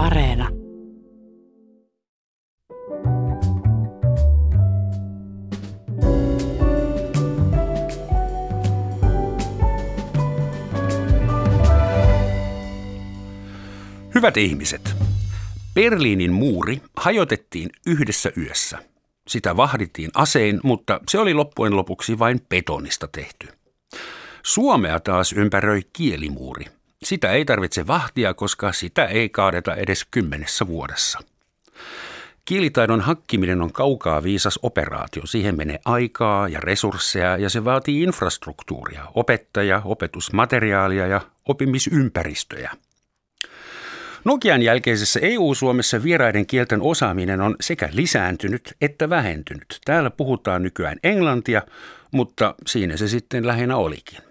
Areena. Hyvät ihmiset, Berliinin muuri hajotettiin yhdessä yössä. Sitä vahdittiin asein, mutta se oli loppujen lopuksi vain betonista tehty. Suomea taas ympäröi kielimuuri. Sitä ei tarvitse vahtia, koska sitä ei kaadeta edes kymmenessä vuodessa. Kielitaidon hakkiminen on kaukaa viisas operaatio. Siihen menee aikaa ja resursseja ja se vaatii infrastruktuuria, opettaja, opetusmateriaalia ja oppimisympäristöjä. Nokian jälkeisessä EU-Suomessa vieraiden kielten osaaminen on sekä lisääntynyt että vähentynyt. Täällä puhutaan nykyään englantia, mutta siinä se sitten lähinnä olikin.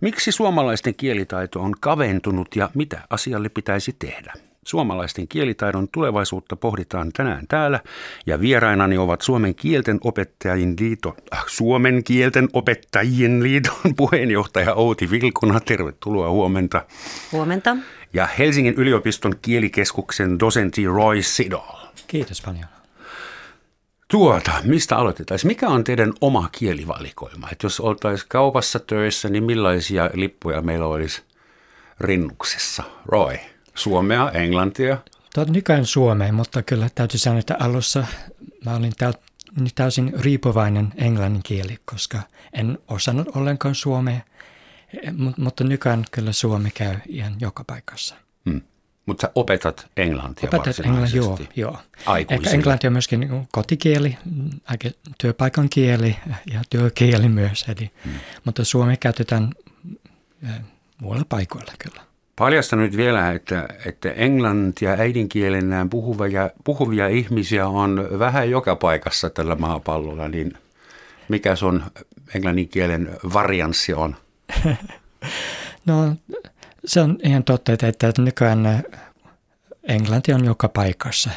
Miksi suomalaisten kielitaito on kaventunut ja mitä asialle pitäisi tehdä? Suomalaisten kielitaidon tulevaisuutta pohditaan tänään täällä ja vierainani ovat Suomen kielten opettajien liiton, äh, Suomen kielten opettajien liiton puheenjohtaja Outi Vilkuna. Tervetuloa huomenta. Huomenta. Ja Helsingin yliopiston kielikeskuksen dosentti Roy Sidol. Kiitos paljon. Tuota, mistä aloitetaan? Mikä on teidän oma kielivalikoima? Et jos oltaisiin kaupassa töissä, niin millaisia lippuja meillä olisi rinnuksessa? Roy, suomea, englantia? Tuo nykyään suomea, mutta kyllä täytyy sanoa, että alussa mä olin täysin riippuvainen englannin kieli, koska en osannut ollenkaan suomea, mutta nykyään kyllä suomi käy ihan joka paikassa. Hmm. Mutta opetat englantia Opetat englantia, joo. joo. Ehkä englanti on myöskin niin kotikieli, aika työpaikan kieli ja työkieli myös. Eli, hmm. Mutta suomi käytetään muualla paikoilla kyllä. Paljasta nyt vielä, että, että englantia äidinkielenään puhuvia, puhuvia ihmisiä on vähän joka paikassa tällä maapallolla, niin mikä sun englannin kielen varianssi on? no se on ihan totta, että nykyään englanti on joka paikassa.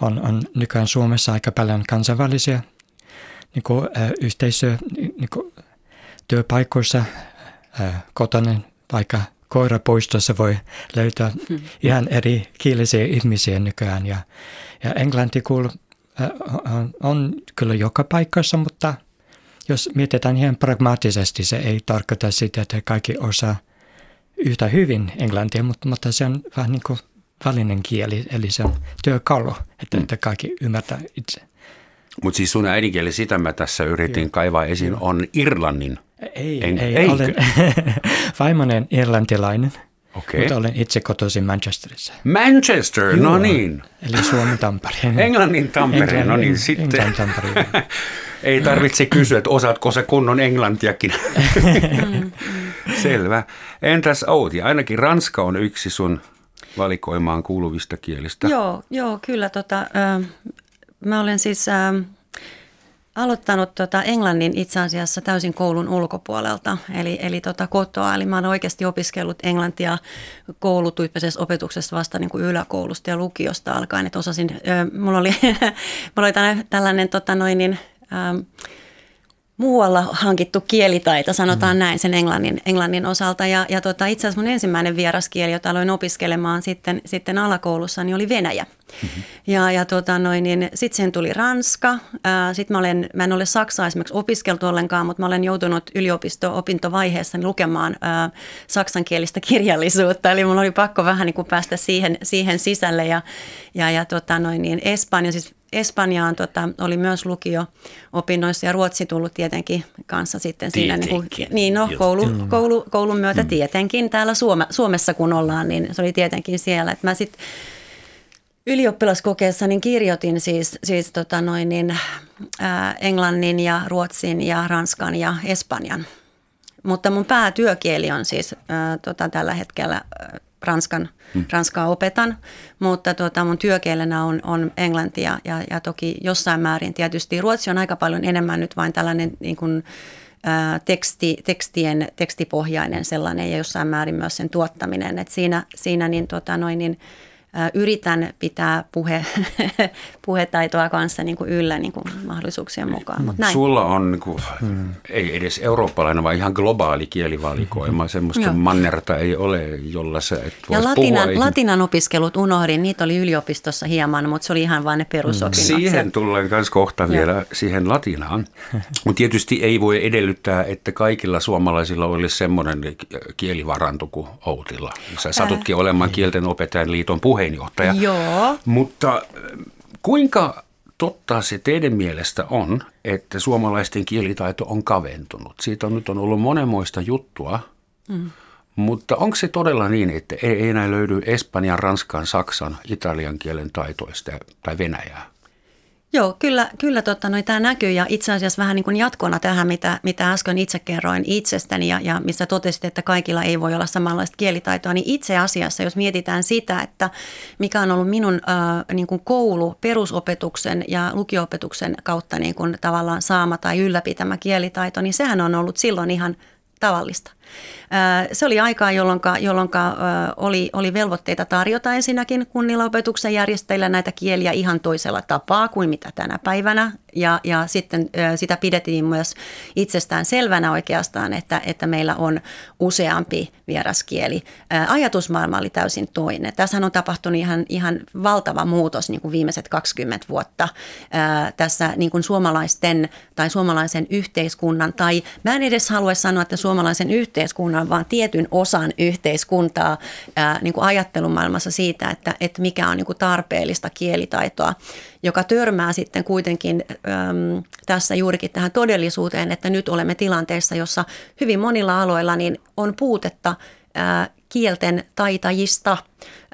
On, on nykyään Suomessa aika paljon kansainvälisiä niin kuin, yhteisöjä niin kuin, työpaikoissa, kotona, vaikka koirapuistossa voi löytää hmm. ihan eri kielisiä ihmisiä nykyään. Ja, ja englanti kuul, on, on kyllä joka paikassa, mutta jos mietitään ihan pragmaattisesti, se ei tarkoita sitä, että kaikki osaa yhtä hyvin englantia, mutta, mutta se on vähän niin kuin välinen kieli, eli se on työkalu, että, mm. että kaikki ymmärtää itse. Mutta siis sun äidinkieli, sitä mä tässä yritin Joo. kaivaa esiin, Joo. on irlannin. Ei, en, ei, olen vaimonen irlantilainen. Okay. Mutta olen itse kotoisin Manchesterissa. Manchester, no Joo. no niin. Eli Suomen Tampere. Englannin Tampere, Englannin, no niin sitten. Englannin Tampere. Ei tarvitse kysyä, että osaatko se kunnon englantiakin. Selvä. Entäs Outi, ainakin ranska on yksi sun valikoimaan kuuluvista kielistä. Joo, joo kyllä. Tota, äh, mä olen siis äh, aloittanut tota englannin itse asiassa täysin koulun ulkopuolelta, eli, eli tota kotoa. Eli mä olen oikeasti opiskellut englantia koulutyyppisessä opetuksessa vasta niin kuin yläkoulusta ja lukiosta alkaen. Että osasin, äh, mulla oli, mulla oli tällainen, tällainen tota noin niin, ähm, muualla hankittu kielitaito, sanotaan mm. näin sen englannin, englannin osalta. Ja, ja tota, itse asiassa mun ensimmäinen vieraskieli, jota aloin opiskelemaan sitten, sitten alakoulussa, niin oli Venäjä. Mm-hmm. Ja, ja tota noin, niin sitten sen tuli Ranska. Sitten mä, olen, mä en ole Saksaa esimerkiksi opiskeltu ollenkaan, mutta mä olen joutunut yliopisto-opintovaiheessa lukemaan ää, saksankielistä kirjallisuutta. Eli mulla oli pakko vähän niin kuin päästä siihen, siihen sisälle. Ja, ja, ja tota noin, niin Espanja, siis Espanjaan tota, oli myös lukio-opinnoissa ja Ruotsi tullut tietenkin kanssa sitten siinä. Niin, kuin, niin no, koulu, koulu, koulun myötä mm. tietenkin. Täällä Suome, Suomessa kun ollaan, niin se oli tietenkin siellä. Että mä sitten ylioppilaskokeessa niin kirjoitin siis, siis tota noin niin, ää, englannin ja ruotsin ja ranskan ja espanjan. Mutta mun päätyökieli on siis ää, tota, tällä hetkellä ranskan, hmm. ranskaa opetan, mutta tota, mun työkielenä on, on englantia ja, ja toki jossain määrin tietysti ruotsi on aika paljon enemmän nyt vain tällainen niin kuin, ää, teksti, tekstien, tekstipohjainen sellainen ja jossain määrin myös sen tuottaminen. Et siinä, siinä niin, tota, noin, niin, yritän pitää puhe, puhetaitoa kanssa niin kuin yllä niin kuin mahdollisuuksien mukaan. Mut näin. Sulla on niin kuin, ei edes eurooppalainen, vaan ihan globaali kielivalikoima. Semmoista mannerta ei ole, jolla sä et Ja latinan, puhua. latinan opiskelut unohdin, niitä oli yliopistossa hieman, mutta se oli ihan vain ne perusopinnot. Siihen tullaan myös kohta vielä Joo. siihen latinaan. Mutta tietysti ei voi edellyttää, että kaikilla suomalaisilla olisi semmoinen kielivaranto kuin Outilla. Sä satutkin olemaan kielten opettajan liiton puheenjohtaja. Joo. Mutta kuinka totta se teidän mielestä on, että suomalaisten kielitaito on kaventunut? Siitä on nyt on ollut monenmoista juttua, mm. mutta onko se todella niin, että ei enää löydy Espanjan, Ranskan, Saksan, Italian kielen taitoista tai Venäjää? Joo, kyllä, kyllä totta, no, tämä näkyy ja itse asiassa vähän niin kuin jatkona tähän, mitä, mitä äsken itse kerroin itsestäni ja, ja missä totesit, että kaikilla ei voi olla samanlaista kielitaitoa, niin itse asiassa, jos mietitään sitä, että mikä on ollut minun äh, niin kuin koulu, perusopetuksen ja lukiopetuksen kautta niin kuin tavallaan saama tai ylläpitämä kielitaito, niin sehän on ollut silloin ihan tavallista. Se oli aikaa, jolloin, jolloin oli, oli velvoitteita tarjota ensinnäkin kunnilla opetuksen järjestäjillä näitä kieliä ihan toisella tapaa kuin mitä tänä päivänä. Ja, ja sitten sitä pidettiin myös itsestään selvänä oikeastaan, että, että meillä on useampi vieraskieli. Ajatusmaailma oli täysin toinen. Tässä on tapahtunut ihan, ihan valtava muutos niin kuin viimeiset 20 vuotta tässä niin kuin suomalaisten tai suomalaisen yhteiskunnan, tai mä en edes halua sanoa, että suomalaisen yhteiskunnan, vaan tietyn osan yhteiskuntaa ää, niin kuin ajattelumaailmassa siitä, että, että mikä on niin kuin tarpeellista kielitaitoa, joka törmää sitten kuitenkin äm, tässä juurikin tähän todellisuuteen, että nyt olemme tilanteessa, jossa hyvin monilla aloilla niin on puutetta ää, kielten taitajista,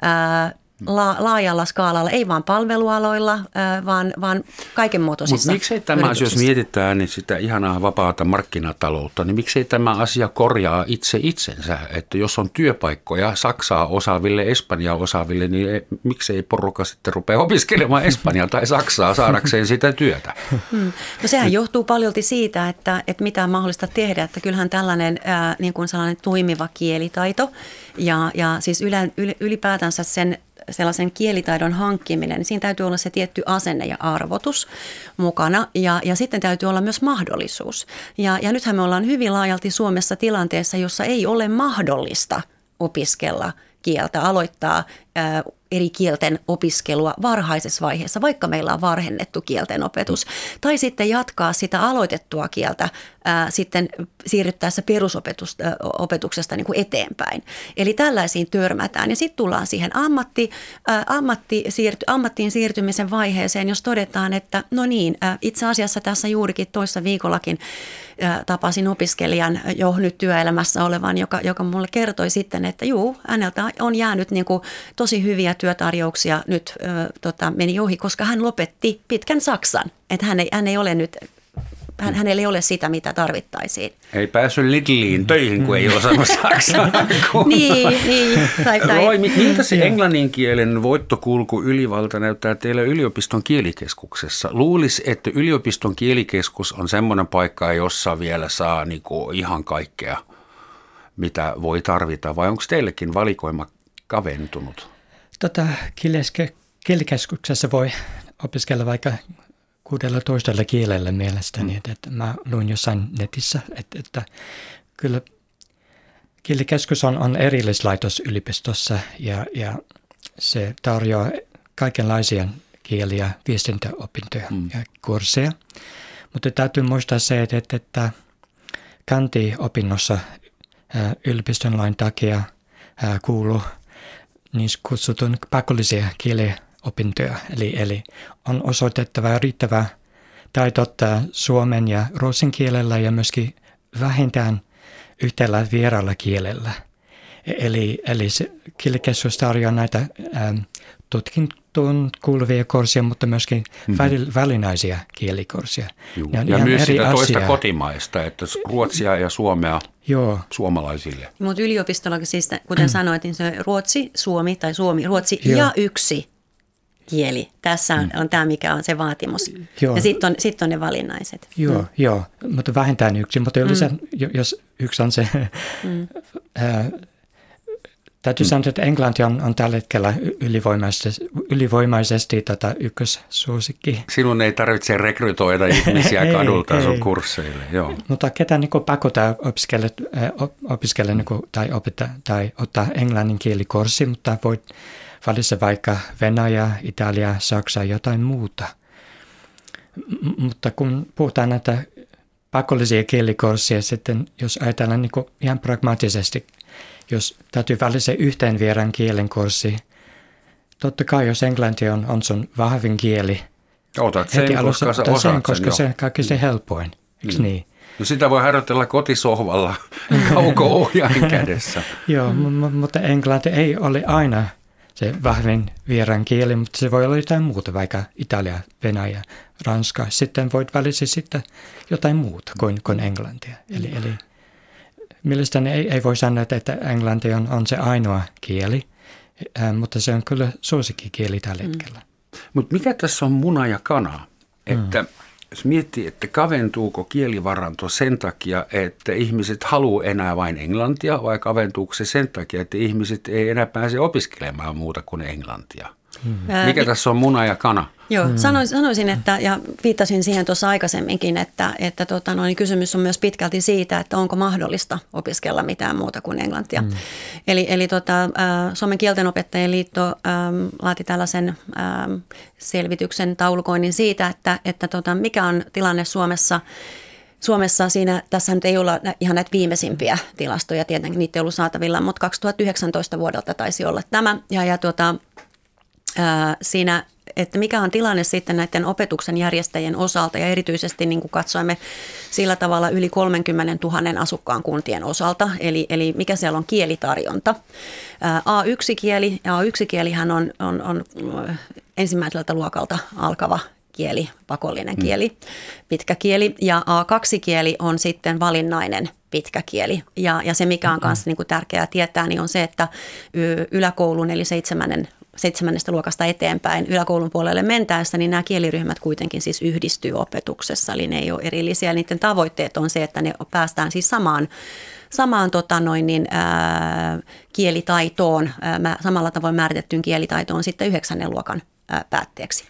ää, la, laajalla skaalalla, ei vain palvelualoilla, vaan, vaan kaiken muotoisissa Mutta miksei tämä asia, jos mietitään niin sitä ihanaa vapaata markkinataloutta, niin miksei tämä asia korjaa itse itsensä? Että jos on työpaikkoja Saksaa osaaville, Espanjaa osaaville, niin e, miksei porukka sitten rupea opiskelemaan Espanjaa tai Saksaa saadakseen sitä työtä? Hmm. No sehän johtuu paljolti siitä, että, että mitä on mahdollista tehdä, että kyllähän tällainen ää, niin kuin sellainen toimiva kielitaito ja, ja siis ylipäätänsä sen sellaisen kielitaidon hankkiminen, niin siinä täytyy olla se tietty asenne ja arvotus mukana ja, ja sitten täytyy olla myös mahdollisuus. Ja, ja nythän me ollaan hyvin laajalti Suomessa tilanteessa, jossa ei ole mahdollista opiskella kieltä, aloittaa ää, eri kielten opiskelua varhaisessa vaiheessa, vaikka meillä on varhennettu kielten opetus. Tai sitten jatkaa sitä aloitettua kieltä ää, sitten siirryttäessä perusopetuksesta niin kuin eteenpäin. Eli tällaisiin törmätään. Ja sitten tullaan siihen ammatti, ää, ammatti siirty, ammattiin siirtymisen vaiheeseen, jos todetaan, että no niin, ää, itse asiassa tässä juurikin toissa viikollakin tapasin opiskelijan jo nyt työelämässä olevan, joka, joka mulle kertoi sitten, että juu, häneltä on jäänyt niin kuin tosi hyviä työtarjouksia nyt ää, tota, meni ohi, koska hän lopetti pitkän Saksan. Että hän ei, hän ei ole nyt hän, hänellä ei ole sitä, mitä tarvittaisiin. Ei päässyt Lidliin töihin, kun ei osannut saksaa. niin, niin. Tai, tai. Roy, miltä se englannin kielen voittokulku ylivalta näyttää teillä yliopiston kielikeskuksessa? Luulisi, että yliopiston kielikeskus on semmoinen paikka, jossa vielä saa niinku ihan kaikkea, mitä voi tarvita. Vai onko teillekin valikoima kaventunut? Tota, kielikeskuksessa voi opiskella vaikka kuudella toistella kielellä mielestäni. Mm. Että, että mä luin jossain netissä, että, että kyllä kielikeskus on, on erillislaitos yliopistossa ja, ja se tarjoaa kaikenlaisia kieliä, viestintäopintoja mm. ja kursseja. Mutta täytyy muistaa se, että, että, että kanti-opinnossa yliopiston lain takia kuuluu niin kutsutun pakollisia kieliä opintoja. Eli, eli on osoitettava riittävä taito suomen ja ruotsin kielellä ja myöskin vähintään yhtellä vieraalla kielellä. E, eli, eli se kielikeskus tarjoaa näitä ähm, tutkintoon kuuluvia kursseja, mutta myöskin mm-hmm. välinäisiä kielikursseja. Ja, ja myös eri sitä toista asia. kotimaista, että ruotsia ja suomea Joo. suomalaisille. Mutta yliopistolla siis, kuten sanoit, niin se ruotsi, suomi tai suomi, ruotsi Joo. ja yksi kieli. Tässä on, mm. on tämä, mikä on se vaatimus. Joo. Ja sitten on, sit on ne valinnaiset. Joo, mm. joo, mutta vähintään yksi. Mutta mm. jos yksi on se mm. Täytyy sanoa, että Englanti on, on tällä hetkellä ylivoimaisesti, ylivoimaisesti tota ykkössuosikki. Sinun ei tarvitse rekrytoida ihmisiä ei, kadulta ei, sun kursseille. Joo. Mutta ketä niin pakota opiskella, opiskella niin kuin, tai, opettaa, tai ottaa englannin kielikurssi, mutta voit valita vaikka Venäjä, Italia, Saksa, jotain muuta. M- mutta kun puhutaan näitä pakollisia kielikursseja, sitten jos ajatellaan niin ihan pragmaattisesti – jos täytyy valita yhteen vieraan kielen kurssi, totta kai jos englanti on, on sun vahvin kieli, Otat sen, heti alussa, koska sä sen, koska se on kaikista helpoin, eikö mm. niin? No sitä voi harjoitella kotisohvalla kauko-ohjain kädessä. Joo, m- mutta englanti ei ole aina se vahvin vieraan kieli, mutta se voi olla jotain muuta, vaikka Italia, Venäjä, Ranska. Sitten voit valita sitten jotain muuta kuin, kuin englantia. Eli, eli Mielestäni ei, ei voi sanoa, että englanti on, on se ainoa kieli, äh, mutta se on kyllä suosikkikieli tällä mm. hetkellä. Mm. Mutta mikä tässä on muna ja kana? Että mm. Jos miettii, että kaventuuko kielivaranto sen takia, että ihmiset haluaa enää vain englantia, vai kaventuuko se sen takia, että ihmiset ei enää pääse opiskelemaan muuta kuin englantia? Hmm. Mikä tässä on muna ja kana? Joo, hmm. sanoisin, sanoisin, että, ja viittasin siihen tuossa aikaisemminkin, että, että tota, noin, kysymys on myös pitkälti siitä, että onko mahdollista opiskella mitään muuta kuin englantia. Hmm. Eli, eli tota, Suomen kieltenopettajien liitto ähm, laati tällaisen ähm, selvityksen taulukoinnin siitä, että, että tota, mikä on tilanne Suomessa Suomessa siinä, tässä nyt ei olla ihan näitä viimeisimpiä tilastoja, tietenkin niitä ei ollut saatavilla, mutta 2019 vuodelta taisi olla tämä. Ja, ja tuota, siinä, että mikä on tilanne sitten näiden opetuksen järjestäjien osalta ja erityisesti niin kuin katsoimme sillä tavalla yli 30 000 asukkaan kuntien osalta, eli, eli mikä siellä on kielitarjonta. A1-kieli, A1-kielihän on, on, on ensimmäiseltä luokalta alkava kieli, pakollinen mm. kieli, pitkä kieli ja A2-kieli on sitten valinnainen pitkä kieli. Ja, ja se, mikä on myös niin tärkeää tietää, niin on se, että yläkoulun eli seitsemännen seitsemännestä luokasta eteenpäin yläkoulun puolelle mentäessä, niin nämä kieliryhmät kuitenkin siis yhdistyy opetuksessa, eli ne ei ole erillisiä. Niiden tavoitteet on se, että ne päästään siis samaan samaan tota noin, niin, ää, kielitaitoon, ää, samalla tavoin määritettyyn kielitaitoon sitten yhdeksännen luokan päätteeksi.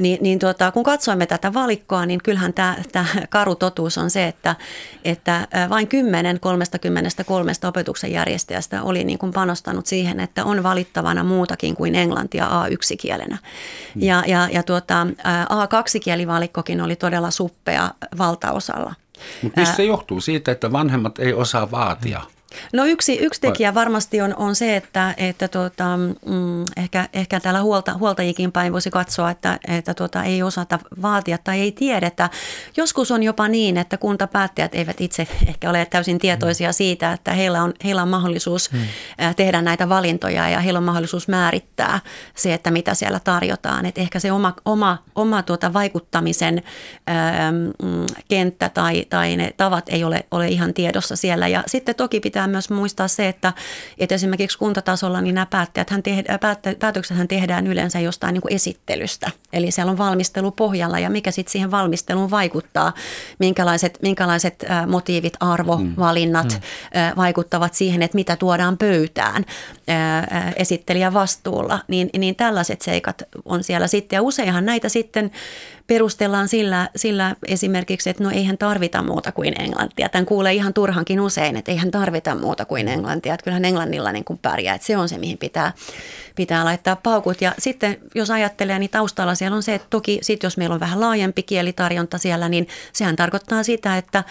Niin, niin tuota, kun katsoimme tätä valikkoa, niin kyllähän tämä, tämä karu totuus on se, että, että vain 10 33 opetuksen järjestäjästä oli niin kuin panostanut siihen, että on valittavana muutakin kuin englantia A1-kielenä. Hmm. Ja, ja, ja tuota, A2-kielivalikkokin oli todella suppea valtaosalla. Mutta mistä se johtuu? Siitä, että vanhemmat ei osaa vaatia – No yksi, yksi tekijä varmasti on, on se, että, että tuota, mm, ehkä, ehkä täällä huolta, huoltajikin päin voisi katsoa, että, että tuota, ei osata vaatia tai ei tiedetä. Joskus on jopa niin, että kuntapäättäjät eivät itse ehkä ole täysin tietoisia siitä, että heillä on, heillä on mahdollisuus hmm. tehdä näitä valintoja ja heillä on mahdollisuus määrittää se, että mitä siellä tarjotaan. Että ehkä se oma, oma, oma tuota vaikuttamisen ää, mm, kenttä tai, tai ne tavat ei ole, ole ihan tiedossa siellä. Ja sitten toki pitää pitää myös muistaa se, että, että esimerkiksi kuntatasolla niin nämä päättäjät, hän tehdä, päättä, päätöksethän tehdään yleensä jostain niin kuin esittelystä. Eli siellä on valmistelu pohjalla ja mikä sitten siihen valmisteluun vaikuttaa, minkälaiset, minkälaiset motiivit, arvovalinnat mm. mm. vaikuttavat siihen, että mitä tuodaan pöytään esittelijän vastuulla. Niin, niin tällaiset seikat on siellä sitten ja useinhan näitä sitten perustellaan sillä, sillä esimerkiksi, että no eihän tarvita muuta kuin englantia. Tämän kuulee ihan turhankin usein, että eihän tarvita muuta kuin englantia. Että kyllähän englannilla niin kuin pärjää, että se on se, mihin pitää, pitää laittaa paukut. Ja sitten jos ajattelee, niin taustalla siellä on se, että toki sitten jos meillä on vähän laajempi kielitarjonta siellä, niin sehän tarkoittaa sitä, että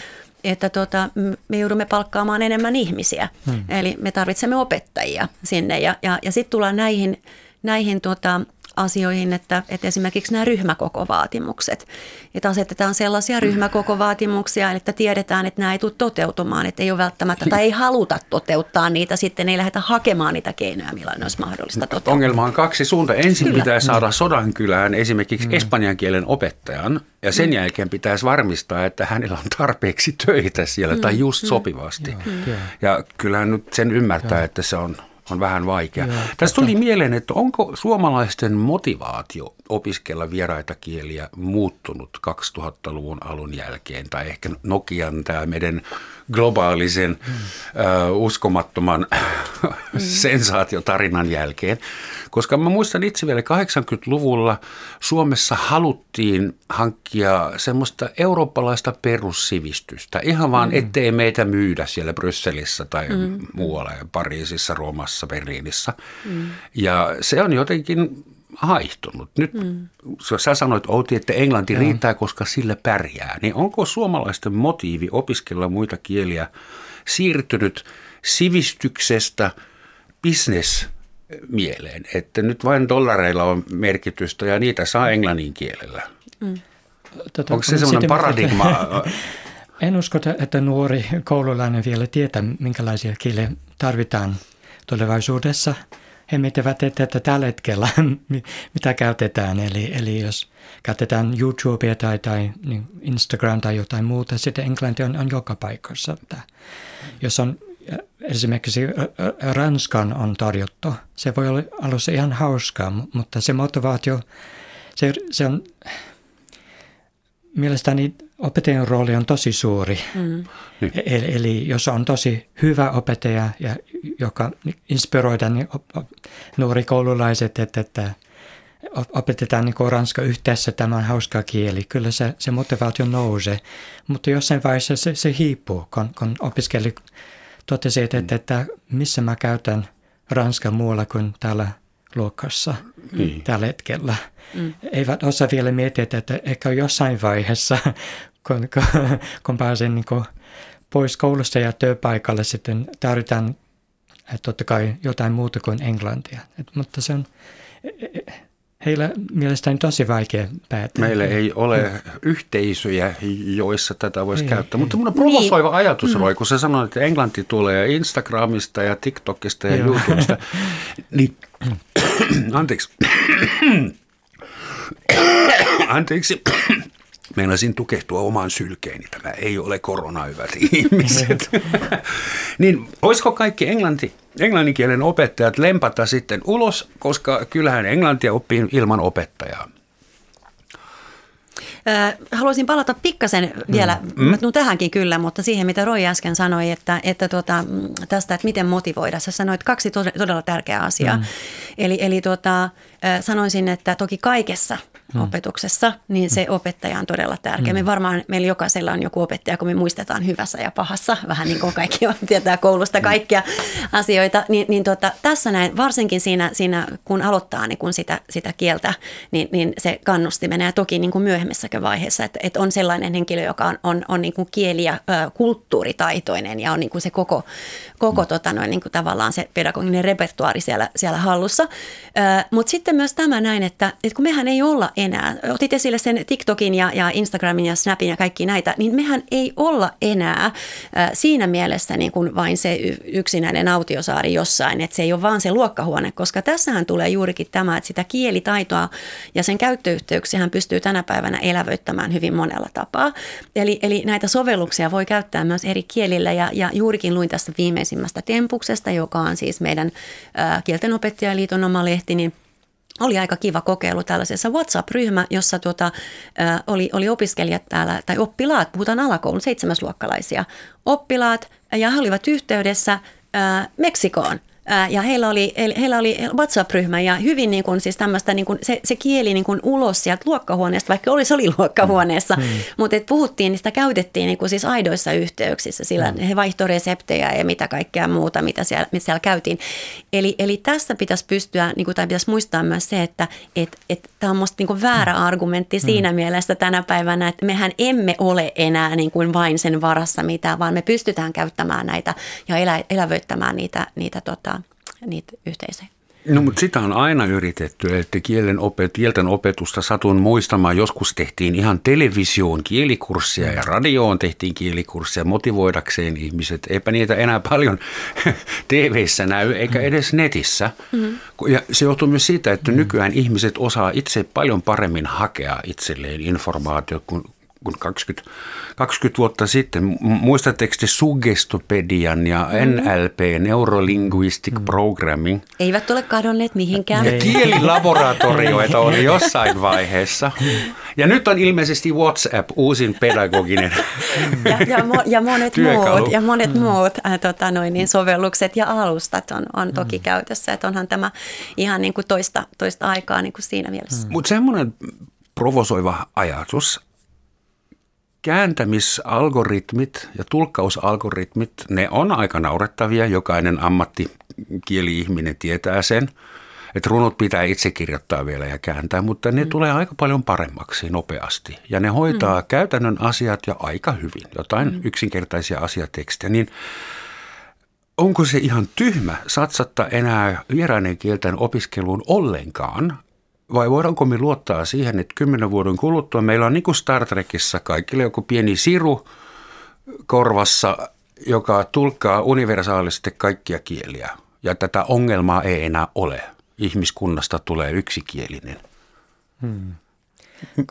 että tota, me joudumme palkkaamaan enemmän ihmisiä. Hmm. Eli me tarvitsemme opettajia sinne ja, ja, ja sitten tullaan näihin, näihin tota, asioihin, että, että esimerkiksi nämä ryhmäkokovaatimukset, että asetetaan sellaisia ryhmäkokovaatimuksia, että tiedetään, että nämä ei tule toteutumaan, että ei ole välttämättä tai ei haluta toteuttaa niitä, sitten ei lähdetä hakemaan niitä keinoja, millä ne olisi mahdollista toteuttaa. Ongelma on kaksi suunta. Ensin Kyllä. pitää saada Sodankylään esimerkiksi mm. espanjan kielen opettajan, ja sen mm. jälkeen pitäisi varmistaa, että hänellä on tarpeeksi töitä siellä mm. tai just mm. sopivasti. Mm. Ja kyllähän nyt sen ymmärtää, että se on on vähän vaikea. Joo, Tästä tuli mieleen, että onko suomalaisten motivaatio opiskella vieraita kieliä muuttunut 2000-luvun alun jälkeen, tai ehkä Nokian tämä meidän globaalisen mm. uh, uskomattoman mm. sensaatiotarinan jälkeen. Koska mä muistan itse vielä 80-luvulla Suomessa haluttiin hankkia semmoista eurooppalaista perussivistystä. Ihan vaan mm. ettei meitä myydä siellä Brysselissä tai mm. muualla, Pariisissa, Roomassa, Berliinissä. Mm. Ja se on jotenkin haihtunut. Nyt mm. sä sanoit Outi, että englanti Joo. riittää, koska sillä pärjää. Niin onko suomalaisten motiivi opiskella muita kieliä siirtynyt sivistyksestä business mieleen, että nyt vain dollareilla on merkitystä ja niitä saa englannin kielellä. Mm. Tota, Onko se semmoinen paradigma? en usko, että nuori koululainen vielä tietää, minkälaisia kieliä tarvitaan tulevaisuudessa – he miettivät, että, että tällä hetkellä mitä käytetään. Eli, eli jos käytetään YouTubea tai, tai niin Instagram tai jotain muuta, sitten englanti on, on joka paikassa. Jos on esimerkiksi Ranskan on tarjottu, se voi olla alussa ihan hauskaa, mutta se motivaatio, se, se on mielestäni opettajan rooli on tosi suuri. Mm. Eli, eli jos on tosi hyvä opettaja, ja, joka inspiroidaan niin nuori koululaiset, että, että opetetaan niin ranska yhteensä tämän hauska kieli, kyllä se, se motivaatio nousee. Mutta jossain vaiheessa se, se hiipuu, kun, kun opiskeli totesi, että, että, että missä mä käytän ranska muualla kuin täällä luokassa mm. tällä hetkellä. Mm. Eivät osaa vielä miettiä, että ehkä jossain vaiheessa, kun, kun, kun pääsen niin kuin pois koulusta ja työpaikalle, sitten tarvitaan totta kai jotain muuta kuin englantia. Et, mutta se on heillä mielestäni tosi vaikea päättää. Meillä ei ole yhteisöjä, joissa tätä voisi ei, käyttää. Ei. Mutta mun on provosoiva niin. ajatus, Roy, kun sä sanoit, että englanti tulee Instagramista ja TikTokista ja YouTubesta. niin, anteeksi. anteeksi. Meinasin tukehtua omaan sylkeeni. Tämä ei ole korona, hyvät ihmiset. niin olisiko kaikki englanti, englanninkielen opettajat lempata sitten ulos, koska kyllähän englantia oppii ilman opettajaa. Haluaisin palata pikkasen vielä, mm. tuun tähänkin kyllä, mutta siihen mitä Roy äsken sanoi, että, että tuota, tästä, että miten motivoida. Sä sanoit kaksi todella tärkeää asiaa. Mm. Eli, eli tuota, sanoisin, että toki kaikessa mm. opetuksessa, niin se mm. opettaja on todella tärkeä. Mm. Me varmaan, meillä jokaisella on joku opettaja, kun me muistetaan hyvässä ja pahassa, vähän niin kuin kaikki on, tietää koulusta mm. kaikkia mm. asioita, niin, niin tota, tässä näin, varsinkin siinä, siinä kun aloittaa niin kun sitä, sitä kieltä, niin, niin se kannusti menee toki niin kuin myöhemmissäkin vaiheessa, että, että on sellainen henkilö, joka on, on, on niin kuin kieli- ja ä, kulttuuritaitoinen ja on niin kuin se koko, koko mm. tota noin, niin kuin tavallaan se pedagoginen repertuaari siellä, siellä hallussa. Mutta sitten myös tämä näin, että, että kun mehän ei olla enää, otit esille sen TikTokin ja, ja Instagramin ja Snapin ja kaikki näitä, niin mehän ei olla enää äh, siinä mielessä niin kuin vain se yksinäinen autiosaari jossain, että se ei ole vaan se luokkahuone, koska tässähän tulee juurikin tämä, että sitä kielitaitoa ja sen käyttöyhteyksiä hän pystyy tänä päivänä elävöittämään hyvin monella tapaa. Eli, eli näitä sovelluksia voi käyttää myös eri kielillä ja, ja juurikin luin tästä viimeisimmästä Tempuksesta, joka on siis meidän äh, kieltenopettajaliiton oma lehti, niin – oli aika kiva kokeilu tällaisessa WhatsApp-ryhmä, jossa tuota, ä, oli, oli opiskelijat täällä, tai oppilaat, puhutaan alakoulun seitsemäsluokkalaisia, oppilaat, ja he olivat yhteydessä ä, Meksikoon ja heillä oli, heillä oli WhatsApp-ryhmä ja hyvin niin kuin, siis tämmöistä, niin kuin, se, se kieli niin kuin ulos sieltä luokkahuoneesta, vaikka olisi oli luokkahuoneessa, mm. mutta et puhuttiin, niin sitä käytettiin niin kuin siis aidoissa yhteyksissä, sillä mm. he vaihtoi reseptejä ja mitä kaikkea muuta, mitä siellä, mitä siellä käytiin. Eli, eli tässä pitäisi pystyä, niin kuin, tai pitäisi muistaa myös se, että et, et, tämä on musta niin kuin väärä mm. argumentti siinä mm. mielessä tänä päivänä, että mehän emme ole enää niin kuin vain sen varassa mitä, vaan me pystytään käyttämään näitä ja elä, elävöittämään niitä, niitä tota, niitä yhteisöjä. No mutta sitä on aina yritetty, että kielen opet, kielten opetusta satun muistamaan. Joskus tehtiin ihan televisioon kielikurssia ja radioon tehtiin kielikurssia motivoidakseen ihmiset. Eipä niitä enää paljon tv näy eikä edes netissä. Mm-hmm. Ja se johtuu myös siitä, että nykyään ihmiset osaa itse paljon paremmin hakea itselleen informaatiota, kun kun 20, 20 vuotta sitten. Muistatteko te Suggestopedian ja NLP, Neurolinguistic mm. Programming? Eivät ole kadonneet mihinkään. Kielilaboratorioita oli jossain vaiheessa. Ja nyt on ilmeisesti WhatsApp uusin pedagoginen ja, ja, mo, ja monet työkalu. muut, ja monet mm. muut äh, tota, noin, niin sovellukset ja alustat on, on toki mm. käytössä. Että onhan tämä ihan niin kuin toista, toista aikaa niin kuin siinä mielessä. Mm. Mutta semmoinen provosoiva ajatus, kääntämisalgoritmit ja tulkkausalgoritmit, ne on aika naurettavia. Jokainen ammattikieli-ihminen tietää sen, että runot pitää itse kirjoittaa vielä ja kääntää, mutta ne mm. tulee aika paljon paremmaksi nopeasti. Ja ne hoitaa mm. käytännön asiat ja aika hyvin, jotain mm. yksinkertaisia asiatekstejä. Niin onko se ihan tyhmä satsatta enää vierainen kielten opiskeluun ollenkaan, vai voidaanko me luottaa siihen, että kymmenen vuoden kuluttua meillä on niin kuin Star Trekissa kaikille joku pieni siru korvassa, joka tulkkaa universaalisti kaikkia kieliä. Ja tätä ongelmaa ei enää ole. Ihmiskunnasta tulee yksikielinen. Hmm.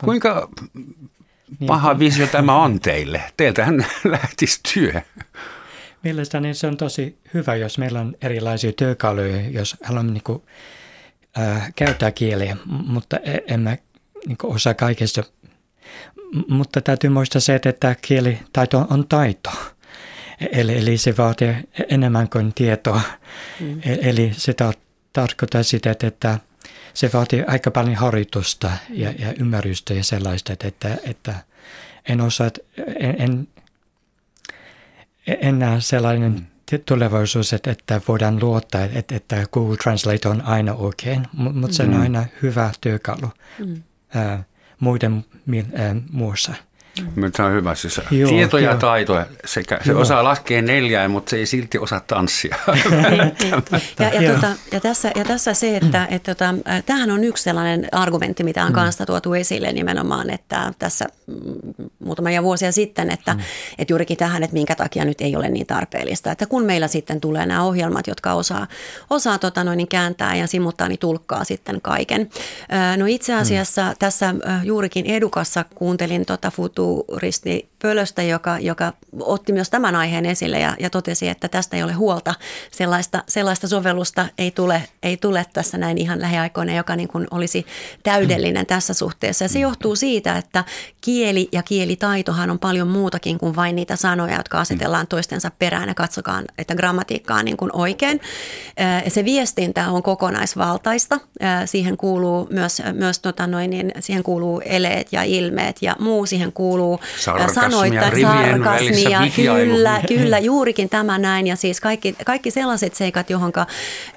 Kuinka niin. paha visio tämä on teille? Teiltähän lähtisi työ. Mielestäni se on tosi hyvä, jos meillä on erilaisia työkaluja, jos haluamme niin kuin äh, käyttää kieliä, mutta e, en mä niin osaa kaikesta. Mutta täytyy muistaa se, että kielitaito on taito. Eli, eli se vaatii enemmän kuin tietoa. Mm. E, eli se ta- tarkoittaa sitä, että se vaatii aika paljon harjoitusta ja, ja ymmärrystä ja sellaista, että, että en osaa, en, en, en näe sellainen mm tulevaisuus, että, että voidaan luottaa, että, että Google Translate on aina oikein, mutta se on mm. aina hyvä työkalu mm. ää, muiden ää, muussa. Mm. Se on hyvä. Siis joo, tieto ja joo. taito. Sekä, se joo. osaa laskea neljään, mutta se ei silti osaa tanssia. ja, ja, tuota, ja, tässä, ja tässä se, että, että tota, tämähän on yksi sellainen argumentti, mitä on mm. kanssa tuotu esille nimenomaan, että tässä mm, muutamia vuosia sitten, että, mm. että juurikin tähän, että minkä takia nyt ei ole niin tarpeellista. Että kun meillä sitten tulee nämä ohjelmat, jotka osaa, osaa tota noin, kääntää ja simultaani tulkkaa sitten kaiken. No itse asiassa mm. tässä juurikin Edukassa kuuntelin tota Futu futuristi Pölöstä, joka, joka otti myös tämän aiheen esille ja, ja totesi, että tästä ei ole huolta. Sellaista, sellaista sovellusta ei tule, ei tule tässä näin ihan lähiaikoina, joka niin kuin olisi täydellinen tässä suhteessa. Ja se johtuu siitä, että kieli ja kielitaitohan on paljon muutakin kuin vain niitä sanoja, jotka asetellaan toistensa perään ja katsokaan, että grammatiikka on niin kuin oikein. Se viestintä on kokonaisvaltaista. Siihen kuuluu myös, myös tota noin, niin siihen kuuluu eleet ja ilmeet ja muu. Siihen kuuluu sanoita, sarkasmia, kyllä, kyllä, juurikin tämä näin. Ja siis kaikki, kaikki sellaiset seikat, johon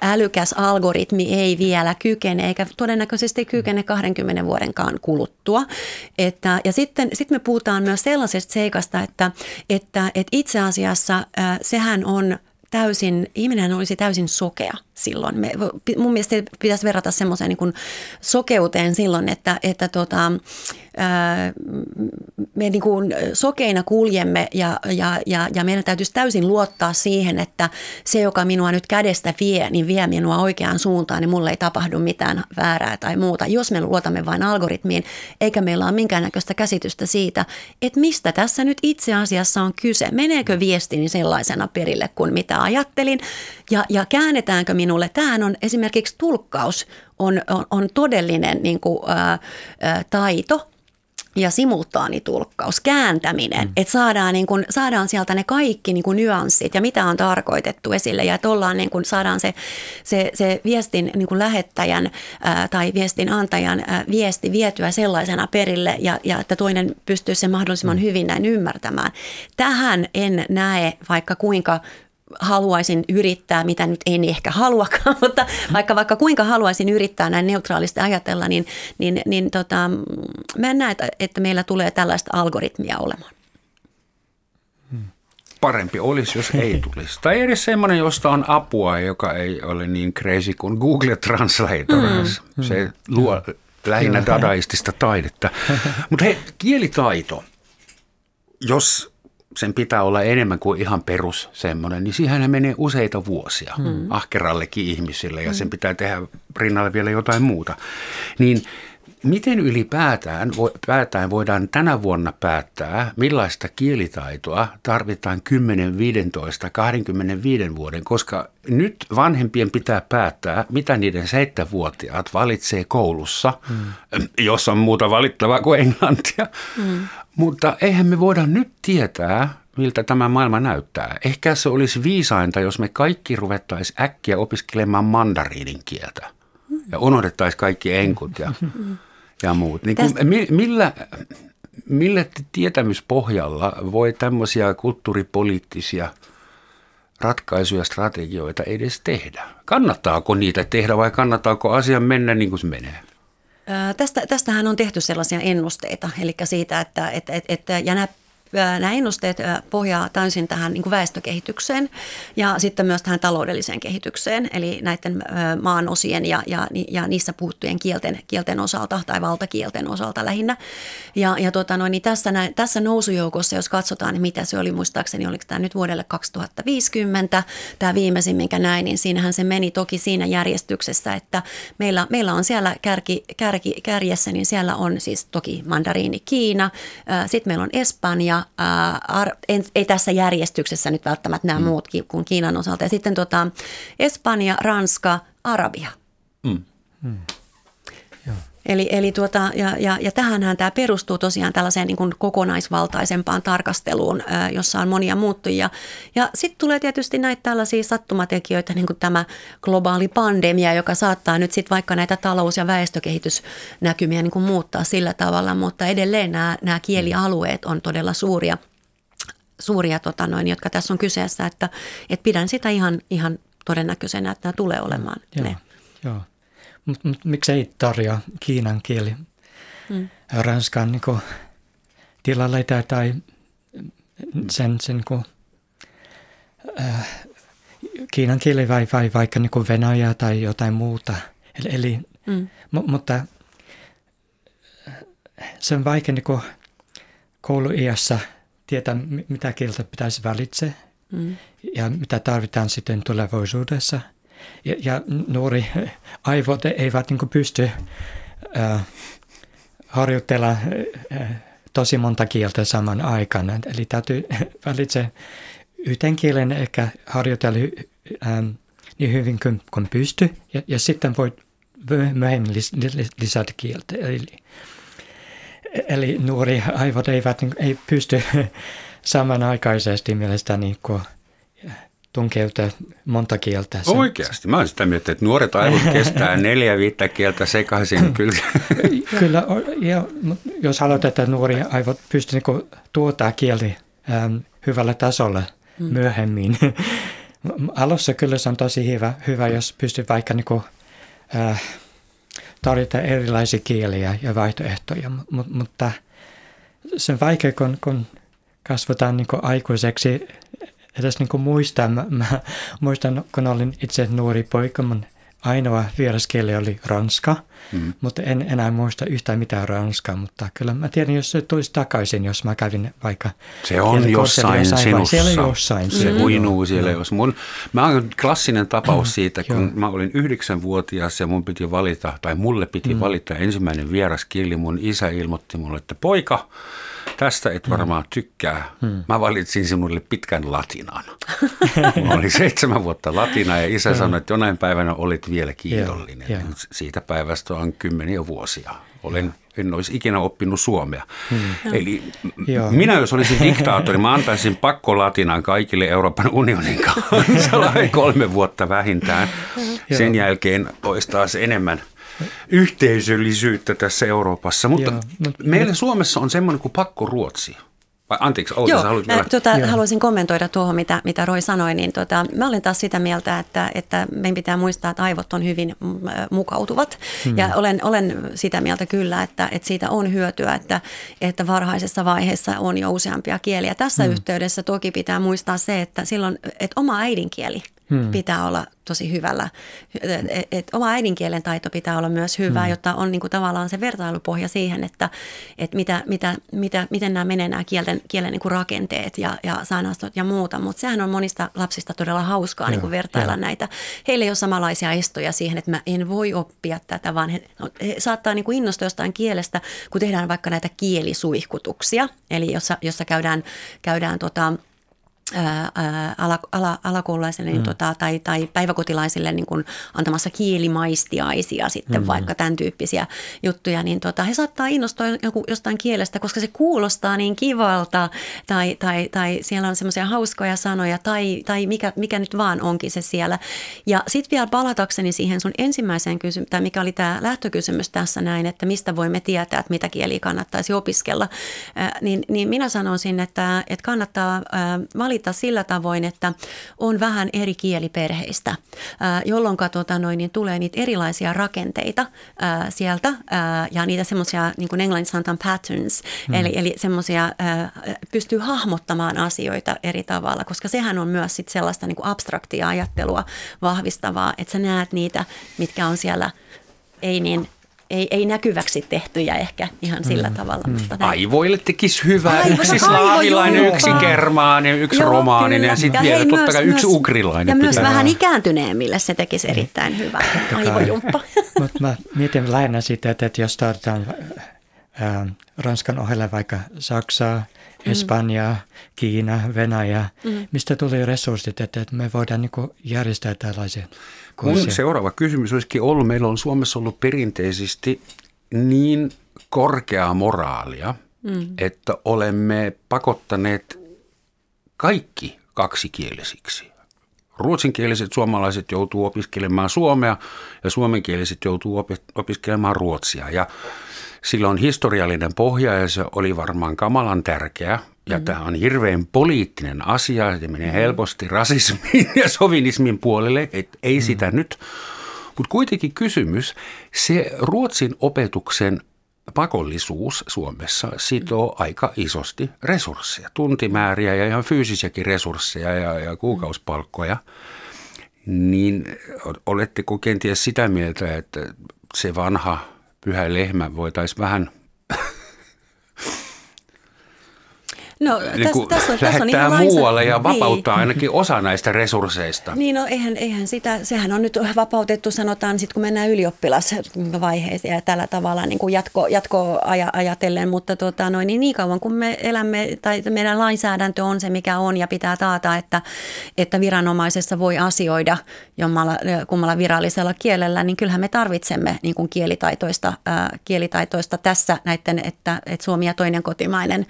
älykäs algoritmi ei vielä kykene, eikä todennäköisesti kykene 20 vuodenkaan kuluttua. Että, ja sitten sit me puhutaan myös sellaisesta seikasta, että, että, että itse asiassa äh, sehän on täysin, ihminen olisi täysin sokea silloin. Me, mun mielestä pitäisi verrata semmoiseen niin sokeuteen silloin, että, että tota, me niin kuin sokeina kuljemme ja, ja, ja, ja meidän täytyisi täysin luottaa siihen, että se, joka minua nyt kädestä vie, niin vie minua oikeaan suuntaan, niin mulle ei tapahdu mitään väärää tai muuta. Jos me luotamme vain algoritmiin, eikä meillä ole minkäännäköistä käsitystä siitä, että mistä tässä nyt itse asiassa on kyse. Meneekö viestini sellaisena perille kuin mitä ajattelin ja, ja käännetäänkö minulle. Tämähän on esimerkiksi tulkkaus on, on, on todellinen niin kuin, ää, ää, taito, ja simultaanitulkkaus, kääntäminen, mm. että saadaan, niin kun, saadaan sieltä ne kaikki niin kun nyanssit ja mitä on tarkoitettu esille ja että ollaan, niin kun, saadaan se, se, se viestin niin kun lähettäjän ää, tai viestin antajan ää, viesti vietyä sellaisena perille ja, ja että toinen pystyy sen mahdollisimman mm. hyvin näin ymmärtämään. Tähän en näe vaikka kuinka haluaisin yrittää, mitä nyt en ehkä haluakaan, mutta vaikka, vaikka kuinka haluaisin yrittää näin neutraalisti ajatella, niin, niin, niin tota, mä en näe, että meillä tulee tällaista algoritmia olemaan. Parempi olisi, jos ei tulisi. Tai edes semmoinen, josta on apua, joka ei ole niin crazy kuin Google Translator. Mm. Se luo lähinnä dadaistista taidetta. Mutta hei, kielitaito. Jos sen pitää olla enemmän kuin ihan perus semmoinen, niin siihen menee useita vuosia mm. ahkerallekin ihmisille ja sen mm. pitää tehdä rinnalle vielä jotain muuta. Niin Miten ylipäätään päätään voidaan tänä vuonna päättää, millaista kielitaitoa tarvitaan 10, 15, 25 vuoden, koska nyt vanhempien pitää päättää, mitä niiden seitsemänvuotiaat valitsee koulussa, mm. jos on muuta valittavaa kuin englantia. Mm. Mutta eihän me voida nyt tietää, miltä tämä maailma näyttää. Ehkä se olisi viisainta, jos me kaikki ruvettaisiin äkkiä opiskelemaan mandariinin kieltä ja unohdettaisiin kaikki enkut ja, ja muut. Niin kuin, millä, millä tietämyspohjalla voi tämmöisiä kulttuuripoliittisia ratkaisuja, strategioita edes tehdä? Kannattaako niitä tehdä vai kannattaako asia mennä niin kuin se menee? Tästä, tästähän on tehty sellaisia ennusteita, eli siitä, että, että, että, että ja nämä ennusteet pohjaa täysin tähän niin kuin väestökehitykseen ja sitten myös tähän taloudelliseen kehitykseen, eli näiden maan osien ja, ja, ja niissä puhuttujen kielten, kielten osalta tai valtakielten osalta lähinnä. Ja, ja tota noin, niin tässä, tässä nousujoukossa, jos katsotaan, niin mitä se oli muistaakseni, oliko tämä nyt vuodelle 2050, tämä viimeisin, minkä näin, niin siinähän se meni toki siinä järjestyksessä, että meillä, meillä on siellä kärki, kärki, kärjessä, niin siellä on siis toki mandariini Kiina, sitten meillä on Espanja, ää, en, ei tässä järjestyksessä nyt välttämättä nämä mm. muut kuin Kiinan osalta. Ja sitten tota, Espanja, Ranska, Arabia. Mm. Mm. Eli, eli tuota, ja, ja, ja tähänhän tämä perustuu tosiaan tällaiseen niin kuin kokonaisvaltaisempaan tarkasteluun, jossa on monia muuttujia. Ja sitten tulee tietysti näitä tällaisia sattumatekijöitä, niin kuin tämä globaali pandemia, joka saattaa nyt sitten vaikka näitä talous- ja väestökehitysnäkymiä niin kuin muuttaa sillä tavalla, mutta edelleen nämä, nämä kielialueet on todella suuria, suuria tota noin, jotka tässä on kyseessä, että, että pidän sitä ihan, ihan todennäköisenä, että nämä tulee olemaan mm, ne. Joo, joo. Mutta mut, miksei tarjoa kiinan kieli mm. ranskan niin tilalle tai, tai sen, sen niin kuin, äh, kiinan kieli vai, vai vaikka niin kuin venäjä tai jotain muuta. Eli, eli mm. mu, mutta se on vaikea niin kouluiässä tietää, mitä kieltä pitäisi valitse mm. ja mitä tarvitaan sitten tulevaisuudessa – ja, ja nuori aivot eivät niin pysty äh, harjoittella äh, tosi monta kieltä saman aikana. Eli täytyy valitse yhden kielen ehkä harjoitella ähm, niin hyvin kuin, kuin pysty, ja, ja sitten voi myöhemmin lis, lisätä kieltä. Eli, eli nuori aivot eivät niin, ei pysty samanaikaisesti mielestäni niin tunkeutua monta kieltä. Sen. Oikeasti? Mä olen sitä mieltä, että nuoret aivot kestää neljä viittä kieltä sekaisin. Kyllä, kyllä ja jos haluat, että nuori aivot pystyy niin tuottaa kieli ähm, hyvällä tasolla mm. myöhemmin. Alussa kyllä se on tosi hyvä, hyvä jos pystyy vaikka niin kuin, äh, tarjota erilaisia kieliä ja vaihtoehtoja, M- mutta se on vaikea, kun, kun kasvataan niin aikuiseksi edes niin kuin muistan, mä, mä muistan, kun olin itse nuori poika, mun ainoa vieraskieli oli ranska, mm. mutta en enää muista yhtään mitään ranskaa, mutta kyllä mä tiedän, jos se tulisi takaisin, jos mä kävin vaikka... Se on jossain sinussa. Siellä jossain. Se uinuu siellä. Jos mun, mä oon klassinen tapaus mm, siitä, kun mä olin yhdeksänvuotias ja mun piti valita, tai mulle piti mm. valita ensimmäinen vieraskieli. Mun isä ilmoitti mulle, että poika, tästä et varmaan tykkää. Hmm. Mä valitsin sinulle pitkän latinan. Mä olin seitsemän vuotta latina ja isä sanoi, että jonain päivänä olit vielä kiitollinen. Yeah, yeah. Siitä päivästä on kymmeniä vuosia. Olen, en olisi ikinä oppinut suomea. Hmm. Eli Joo. minä jos olisin diktaattori, mä antaisin pakko latinan kaikille Euroopan unionin kansalaisille kolme vuotta vähintään. Sen jälkeen olisi taas enemmän – yhteisöllisyyttä tässä Euroopassa. Mutta Joo, no, meillä Suomessa on semmoinen kuin pakkoruotsi. Vai anteeksi, Outi, Joo, haluat vielä? Tota, haluaisin kommentoida tuohon, mitä, mitä Roy sanoi. Niin tota, mä olen taas sitä mieltä, että, että meidän pitää muistaa, että aivot on hyvin mm, mukautuvat. Hmm. Ja olen, olen sitä mieltä kyllä, että, että siitä on hyötyä, että, että varhaisessa vaiheessa on jo useampia kieliä. Tässä hmm. yhteydessä toki pitää muistaa se, että silloin että oma äidinkieli – hmm. pitää olla tosi hyvällä. Et, et oma äidinkielen taito pitää olla myös hyvä, hmm. jotta on niin kuin tavallaan se vertailupohja siihen, että et mitä, mitä, mitä, miten nämä menee nämä kielen, kielen niin kuin rakenteet ja, ja sanastot ja muuta. Mutta sehän on monista lapsista todella hauskaa niin kuin vertailla ja. näitä. Heillä ei ole samanlaisia estoja siihen, että mä en voi oppia tätä, vaan he, he saattaa niin kuin innostua jostain kielestä, kun tehdään vaikka näitä kielisuihkutuksia. Eli jossa, jossa käydään, käydään tota, ala, ala, alakoululaisille niin mm. tota, tai, tai päiväkotilaisille niin kuin antamassa kielimaistiaisia sitten mm. vaikka tämän tyyppisiä juttuja, niin tota, he saattaa innostua joku, jostain kielestä, koska se kuulostaa niin kivalta tai, tai, tai siellä on semmoisia hauskoja sanoja tai, tai mikä, mikä nyt vaan onkin se siellä. Ja sitten vielä palatakseni siihen sun ensimmäiseen kysymykseen, tai mikä oli tämä lähtökysymys tässä näin, että mistä voimme tietää, että mitä kieliä kannattaisi opiskella, niin, niin minä sanoisin, että, että kannattaa valita valita sillä tavoin, että on vähän eri kieliperheistä, jolloin tota noin, niin tulee niitä erilaisia rakenteita sieltä ja niitä semmoisia, niin kuin englanniksi sanotaan patterns, hmm. eli, eli semmoisia pystyy hahmottamaan asioita eri tavalla, koska sehän on myös sit sellaista niin kuin abstraktia ajattelua vahvistavaa, että sä näet niitä, mitkä on siellä ei niin ei, ei näkyväksi tehtyjä ehkä ihan sillä mm. tavalla. Mm. Mutta Aivoille tekisi hyvää. Aivo, yksi slaavilainen, yksi kermaani, yksi Joo, romaaninen ja sitten vielä totta kai yksi ukrilainen. Ja myös vähän ikääntyneemmille se tekisi erittäin hyvää aivojumppa. Mutta mä mietin lähinnä sitä, että jos tarvitaan äh, Ranskan ohelle vaikka Saksaa, mm. Espanjaa, Kiina, Venäjä, mm. mistä tuli resurssit, että me voidaan niin järjestää tällaisia Mun seuraava kysymys olisikin ollut, meillä on Suomessa ollut perinteisesti niin korkeaa moraalia, mm. että olemme pakottaneet kaikki kaksikielisiksi. Ruotsinkieliset suomalaiset joutuu opiskelemaan suomea ja suomenkieliset joutuu opiskelemaan ruotsia. Ja sillä on historiallinen pohja ja se oli varmaan kamalan tärkeä. Ja mm. tämä on hirveän poliittinen asia, se menee helposti rasismin ja sovinismin puolelle, et ei mm. sitä nyt. Mutta kuitenkin kysymys, se Ruotsin opetuksen pakollisuus Suomessa sitoo mm. aika isosti resursseja, tuntimääriä ja ihan fyysisiäkin resursseja ja, ja kuukausipalkkoja. Niin oletteko kenties sitä mieltä, että se vanha pyhä lehmä voitaisiin vähän – No, niin tässä, tässä on, tässä on ihan muualle ja vapauttaa niin. ainakin osa näistä resursseista. Niin, no eihän, eihän sitä, sehän on nyt vapautettu, sanotaan sitten kun mennään ylioppilasvaiheeseen ja tällä tavalla niin kuin jatko, jatko ajatellen, mutta tota, noin, niin, niin kauan kun me elämme, tai meidän lainsäädäntö on se mikä on ja pitää taata, että, että viranomaisessa voi asioida jommalla, kummalla virallisella kielellä, niin kyllähän me tarvitsemme niin kuin kielitaitoista, ää, kielitaitoista tässä näiden, että, että suomi ja toinen kotimainen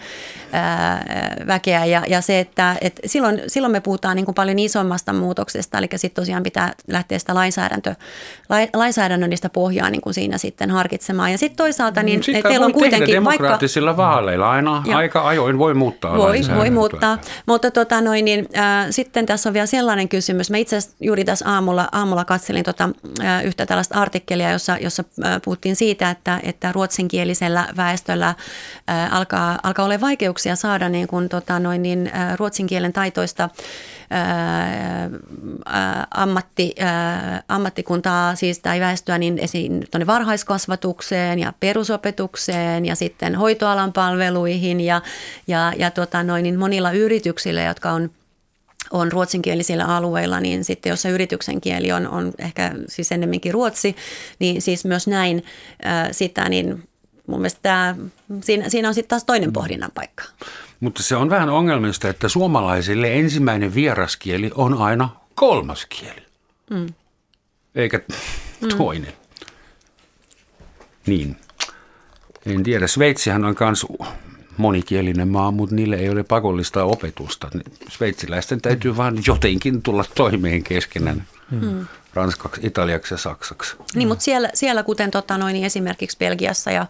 ää, väkeä. Ja, ja se, että et silloin, silloin me puhutaan niin kuin paljon isommasta muutoksesta, eli sitten tosiaan pitää lähteä sitä lainsäädäntö, lainsäädännöllistä pohjaa niin kuin siinä sitten harkitsemaan. Ja sitten toisaalta niin Sitä teillä on kuitenkin demokraattisilla vaikka, vaaleilla. Aina ja, aika ajoin voi muuttaa Voi, voi muuttaa, mutta tota noin, niin, äh, sitten tässä on vielä sellainen kysymys. Mä itse asiassa juuri tässä aamulla, aamulla katselin tota, äh, yhtä tällaista artikkelia, jossa, jossa äh, puhuttiin siitä, että, että ruotsinkielisellä väestöllä äh, alkaa, alkaa olla vaikeuksia saada niin kuin, tota, noin, niin, ruotsin kielen taitoista ää, ammatti, ää, ammattikuntaa siis tai väestöä niin esiin tuonne varhaiskasvatukseen ja perusopetukseen ja sitten hoitoalan palveluihin ja, ja, ja tota, noin, niin monilla yrityksillä, jotka on on ruotsinkielisillä alueilla, niin sitten jos se yrityksen kieli on, on ehkä siis ennemminkin ruotsi, niin siis myös näin ää, sitä, niin mun mielestä tämä, siinä, siinä on sitten taas toinen pohdinnan paikka. Mutta se on vähän ongelmista, että suomalaisille ensimmäinen vieraskieli on aina kolmas kieli, mm. eikä mm. toinen. Niin. En tiedä, Sveitsihän on myös monikielinen maa, mutta niille ei ole pakollista opetusta. Sveitsiläisten täytyy mm. vaan jotenkin tulla toimeen keskenään. Mm. Ranskaksi, italiaksi ja saksaksi. Niin, mutta siellä, siellä kuten tota noin, niin esimerkiksi Belgiassa ja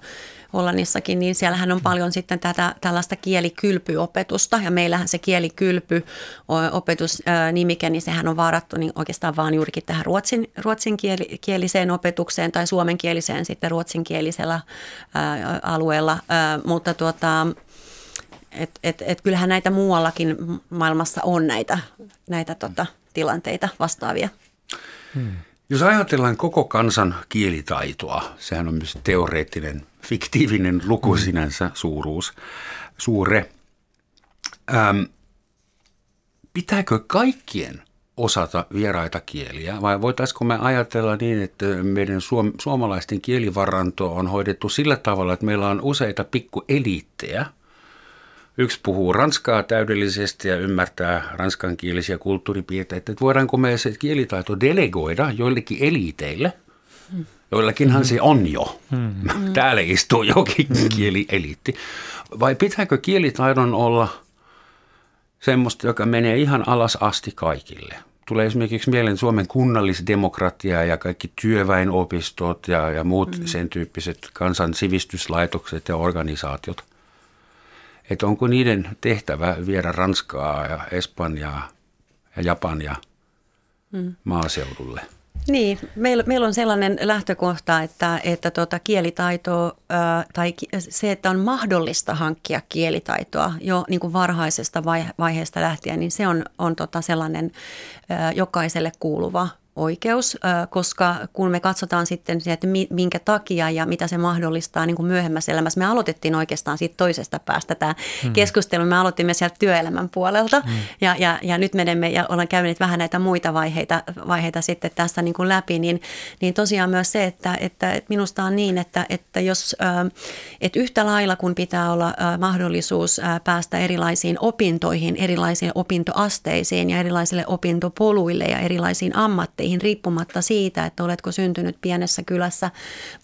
Hollannissakin, niin siellähän on paljon sitten tätä tällaista kielikylpyopetusta ja meillähän se kielikylpy opetusnimike, niin sehän on varattu niin oikeastaan vaan juurikin tähän ruotsin, ruotsinkieliseen opetukseen tai suomenkieliseen sitten ruotsinkielisellä alueella, mutta tuota, et, et, et kyllähän näitä muuallakin maailmassa on näitä, näitä tota, tilanteita vastaavia. Hmm. Jos ajatellaan koko kansan kielitaitoa, sehän on myös teoreettinen, fiktiivinen luku hmm. sinänsä, suuruus, suure. Ähm, pitääkö kaikkien osata vieraita kieliä vai voitaisiko me ajatella niin, että meidän suom- suomalaisten kielivaranto on hoidettu sillä tavalla, että meillä on useita pikkueliittejä – Yksi puhuu ranskaa täydellisesti ja ymmärtää ranskankielisiä kulttuuripiirteitä. Että voidaanko me se kielitaito delegoida joillekin eliiteille? Joillakinhan mm. se on jo. Mm. Täällä istuu jokin mm. kielieliitti. Vai pitääkö kielitaidon olla semmoista, joka menee ihan alas asti kaikille? Tulee esimerkiksi mieleen Suomen kunnallisdemokratia ja kaikki työväenopistot ja, ja muut mm. sen tyyppiset kansan sivistyslaitokset ja organisaatiot että onko niiden tehtävä viedä Ranskaa ja Espanjaa ja Japania mm. maaseudulle. Niin, meillä, meillä on sellainen lähtökohta, että, että tuota kielitaito ää, tai se, että on mahdollista hankkia kielitaitoa jo niin kuin varhaisesta vaiheesta lähtien, niin se on, on tota sellainen ää, jokaiselle kuuluva oikeus, koska kun me katsotaan sitten että minkä takia ja mitä se mahdollistaa niin kuin myöhemmässä elämässä, me aloitettiin oikeastaan siitä toisesta päästä tämä mm. keskustelu. Me aloitimme sieltä työelämän puolelta mm. ja, ja, ja nyt menemme ja olen käynyt vähän näitä muita vaiheita, vaiheita sitten tässä niin kuin läpi, niin, niin tosiaan myös se, että, että, että minusta on niin, että, että jos että yhtä lailla kun pitää olla mahdollisuus päästä erilaisiin opintoihin, erilaisiin opintoasteisiin ja erilaisille opintopoluille ja erilaisiin ammatteihin, ammatteihin riippumatta siitä, että oletko syntynyt pienessä kylässä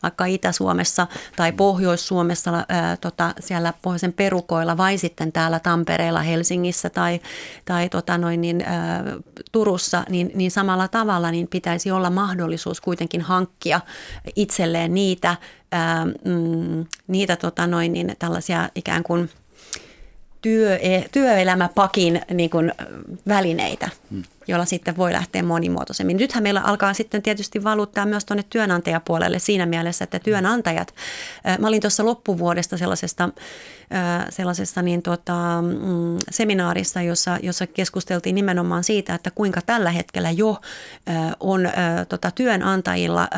vaikka Itä-Suomessa tai Pohjois-Suomessa ää, tota, siellä pohjoisen perukoilla vai sitten täällä Tampereella, Helsingissä tai, tai tota noin, niin, ää, Turussa, niin, niin samalla tavalla niin pitäisi olla mahdollisuus kuitenkin hankkia itselleen niitä, ää, mm, niitä tota noin, niin, tällaisia ikään kuin – työ, työelämäpakin niin kuin, välineitä, hmm. joilla sitten voi lähteä monimuotoisemmin. Nythän meillä alkaa sitten tietysti valuttaa myös tuonne työnantajapuolelle siinä mielessä, että työnantajat, mä olin tuossa loppuvuodesta sellaisesta, sellaisessa niin tota, seminaarissa, jossa, jossa keskusteltiin nimenomaan siitä, että kuinka tällä hetkellä jo on tota, työnantajilla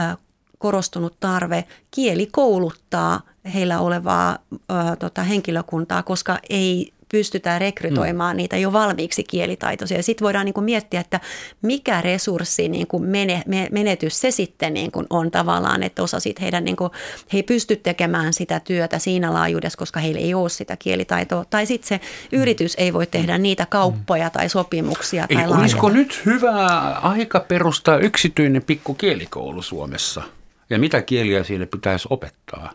korostunut tarve kielikouluttaa heillä olevaa ö, tota, henkilökuntaa, koska ei pystytään rekrytoimaan mm. niitä jo valmiiksi kielitaitoisia. Sitten voidaan niin kuin miettiä, että mikä resurssi niin kuin mene, menetys se sitten niin kuin on tavallaan, että osa siitä heidän, niin kuin, he ei pysty tekemään sitä työtä siinä laajuudessa, koska heillä ei ole sitä kielitaitoa. Tai sitten se yritys ei voi tehdä niitä kauppoja tai sopimuksia. Eli tai olisiko nyt hyvä aika perustaa yksityinen pikku kielikoulu Suomessa? Ja mitä kieliä siinä pitäisi opettaa?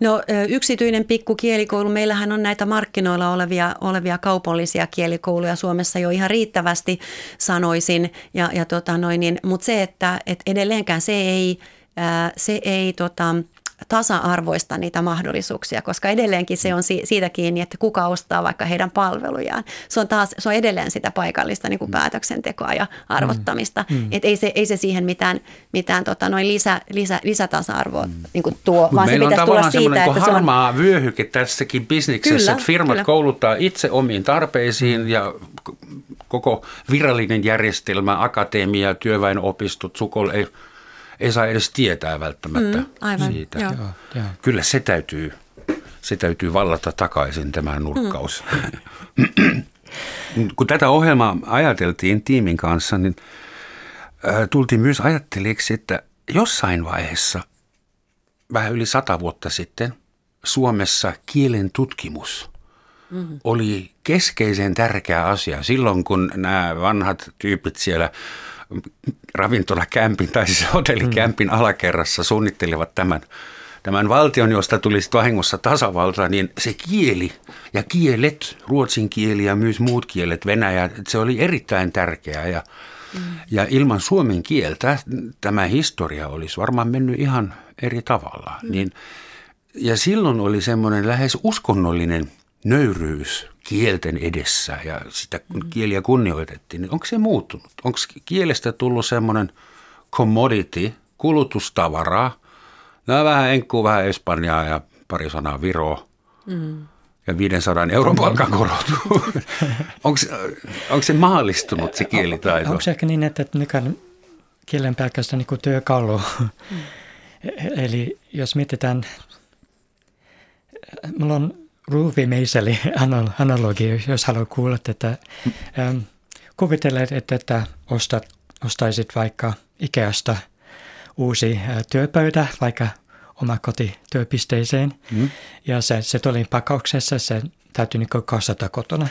No yksityinen pikku kielikoulu, meillähän on näitä markkinoilla olevia, olevia kaupallisia kielikouluja Suomessa jo ihan riittävästi sanoisin, ja, ja tota niin, mutta se, että et edelleenkään se ei, se ei tota, tasa-arvoista niitä mahdollisuuksia, koska edelleenkin se on siitä kiinni, että kuka ostaa vaikka heidän palvelujaan. Se on, taas, se on edelleen sitä paikallista niin kuin mm. päätöksentekoa ja arvottamista. Mm. mm. Et ei, se, ei se siihen mitään, mitään tota, noin lisä, lisä, lisätasa-arvoa mm. niin kuin tuo, Mut vaan se pitäisi tulla siitä, että se on... harmaa vyöhyke tässäkin bisneksessä, kyllä, että firmat kyllä. kouluttaa itse omiin tarpeisiin ja koko virallinen järjestelmä, akatemia, työväenopistot, sukol ei ei saa edes tietää välttämättä mm, aivan, siitä. Joo. Joo, Kyllä se täytyy, se täytyy vallata takaisin tämä nurkkaus. Mm. Kun tätä ohjelmaa ajateltiin tiimin kanssa, niin äh, tultiin myös ajattelijaksi, että jossain vaiheessa, vähän yli sata vuotta sitten, Suomessa kielen tutkimus mm-hmm. oli keskeisen tärkeä asia. Silloin kun nämä vanhat tyypit siellä ravintolakämpin tai siis hotellikämpin mm. alakerrassa suunnittelivat tämän, tämän valtion, josta tuli vahingossa tasavalta, niin se kieli ja kielet, ruotsin kieli ja myös muut kielet, Venäjä, se oli erittäin tärkeää ja, mm. ja ilman suomen kieltä tämä historia olisi varmaan mennyt ihan eri tavalla. Mm. Niin, ja silloin oli semmoinen lähes uskonnollinen nöyryys kielten edessä ja sitä kieliä kunnioitettiin, niin onko se muuttunut? Onko kielestä tullut semmoinen commodity, kulutustavaraa? No vähän enkkuu, vähän Espanjaa ja pari sanaa Viroa. Mm. ja 500 euron palkan korotuu. onko se maallistunut se kielitaito? Onko se ehkä niin, että nykyään kielen pelkästään niin työkalu? Mm. Eli jos mietitään, mulla on ruuvimeiseli analogi, jos haluat kuulla tätä. Ähm, kuvitele, että, että ostat, ostaisit vaikka Ikeasta uusi äh, työpöytä, vaikka oma kotityöpisteeseen. Mm. Ja se, se tuli pakauksessa, se täytyy niin kasata kotona.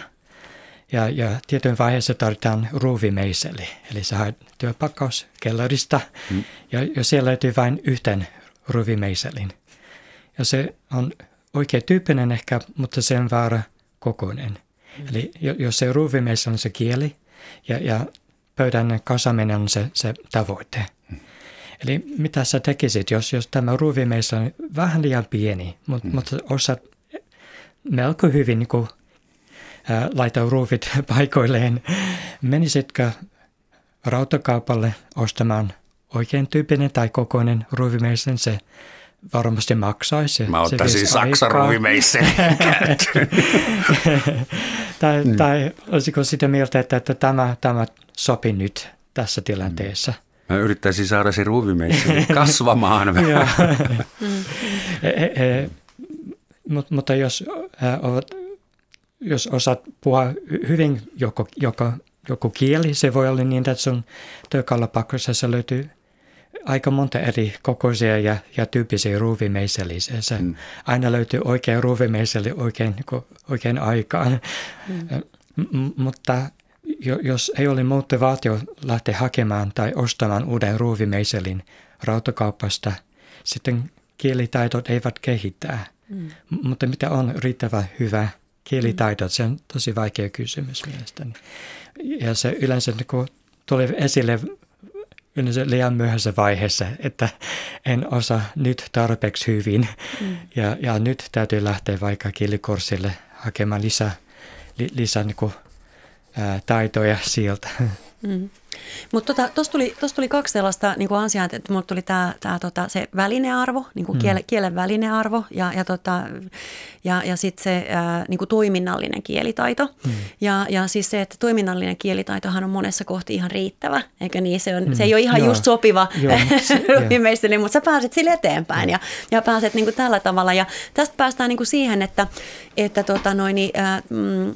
Ja, ja tietyn vaiheessa tarvitaan ruuvimeiseli, eli sä haet työpakkaus kellarista, mm. ja, ja siellä löytyy vain yhten ruuvimeiselin. Ja se on oikein tyyppinen ehkä, mutta se on väärä kokoinen. Mm. Eli jos se ruuvimeiseli on se kieli, ja, ja pöydän kasaminen on se, se tavoite. Mm. Eli mitä sä tekisit, jos, jos tämä ruuvimeiseli on vähän liian pieni, mutta, mm. mutta osaat melko hyvin niin kuin, laita ruuvit paikoilleen. Menisitkö rautakaupalle ostamaan oikein tyyppinen tai kokoinen ruuvimeisen? Se varmasti maksaisi. Mä ottaisin Saksan ruuvimeisen tai, mm. tai olisiko sitä mieltä, että, että tämä, tämä sopi nyt tässä tilanteessa? Mä yrittäisin saada se ruuvimeisen kasvamaan vähän. e, mutta, jos, äh, jos osaat puhua hyvin joko, joko, joku kieli, se voi olla niin, että sun työkallapakkosessa löytyy aika monta eri kokoisia ja, ja tyyppisiä ruuvimeiseliä. Se mm. Aina löytyy oikein ruuvimeiseli oikein, oikein aikaan. Mm. M- mutta jos ei ole motivaatio lähteä hakemaan tai ostamaan uuden ruuvimeiselin rautakaupasta, sitten kielitaidot eivät kehittää. Mm. Mutta mitä on riittävä hyvä kielitaito, se on tosi vaikea kysymys mielestäni. Ja se yleensä kun tuli esille yleensä liian myöhäisessä vaiheessa, että en osaa nyt tarpeeksi hyvin. Mm. Ja, ja nyt täytyy lähteä vaikka kielikurssille hakemaan lisää, li, lisää niin kuin, ää, taitoja sieltä. Mm. Mutta tuossa tota, tuli, tuli kaksi sellaista niin kuin asiaa, että mulle tuli tää, tää, tota, se välinearvo, niin kuin mm. kielen, kielen välinearvo ja, ja, tota, ja, ja sitten se ää, niin kuin toiminnallinen kielitaito. Mm. Ja, ja siis se, että toiminnallinen kielitaitohan on monessa kohti ihan riittävä, eikö niin? Se, on, mm. se ei ole ihan Joo. just sopiva viimeistely, mutta sä pääset sille eteenpäin ja, ja pääset niin kuin tällä tavalla. Ja tästä päästään niin kuin siihen, että, että tota noin, ää, mm,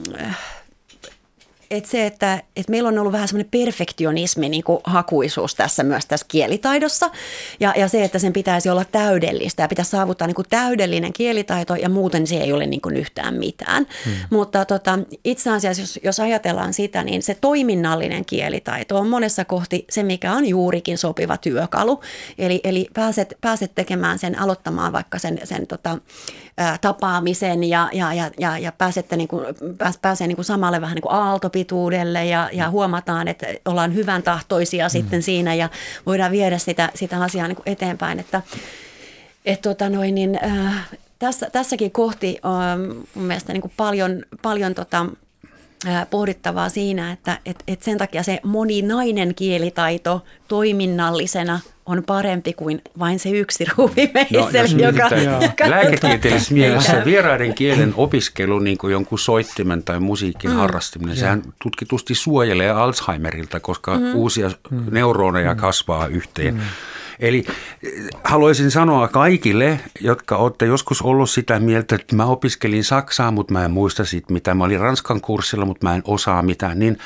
että se, että, että meillä on ollut vähän semmoinen perfektionismi, niin kuin hakuisuus tässä myös tässä kielitaidossa. Ja, ja se, että sen pitäisi olla täydellistä ja pitäisi saavuttaa niin kuin täydellinen kielitaito ja muuten se ei ole niin kuin yhtään mitään. Hmm. Mutta tota, itse asiassa, jos, jos ajatellaan sitä, niin se toiminnallinen kielitaito on monessa kohti se, mikä on juurikin sopiva työkalu. Eli, eli pääset, pääset tekemään sen, aloittamaan vaikka sen, sen tota, ää, tapaamisen ja, ja, ja, ja, ja pääsette niin kuin, pääs, pääsee niin kuin samalle vähän niin kuin aaltopituudelle ja, ja huomataan, että ollaan hyvän tahtoisia mm. sitten siinä ja voidaan viedä sitä, sitä asiaa niin kuin eteenpäin, että et tota noin, niin, äh, tässä, tässäkin kohti on mun mielestä niin kuin paljon, paljon tota, pohdittavaa siinä, että et, et sen takia se moninainen kielitaito toiminnallisena on parempi kuin vain se yksi ruuvimeiseli, no, joka, joka... Lääketieteellisessä mielessä vieraiden kielen opiskelu, niin kuin jonkun soittimen tai musiikin mm. harrastaminen, sehän tutkitusti suojelee Alzheimerilta, koska mm. uusia mm. neuroneja mm. kasvaa yhteen. Mm. Eli eh, haluaisin sanoa kaikille, jotka olette joskus ollut sitä mieltä, että mä opiskelin Saksaa, mutta mä en muista siitä mitä. Mä olin Ranskan kurssilla, mutta mä en osaa mitään. Niin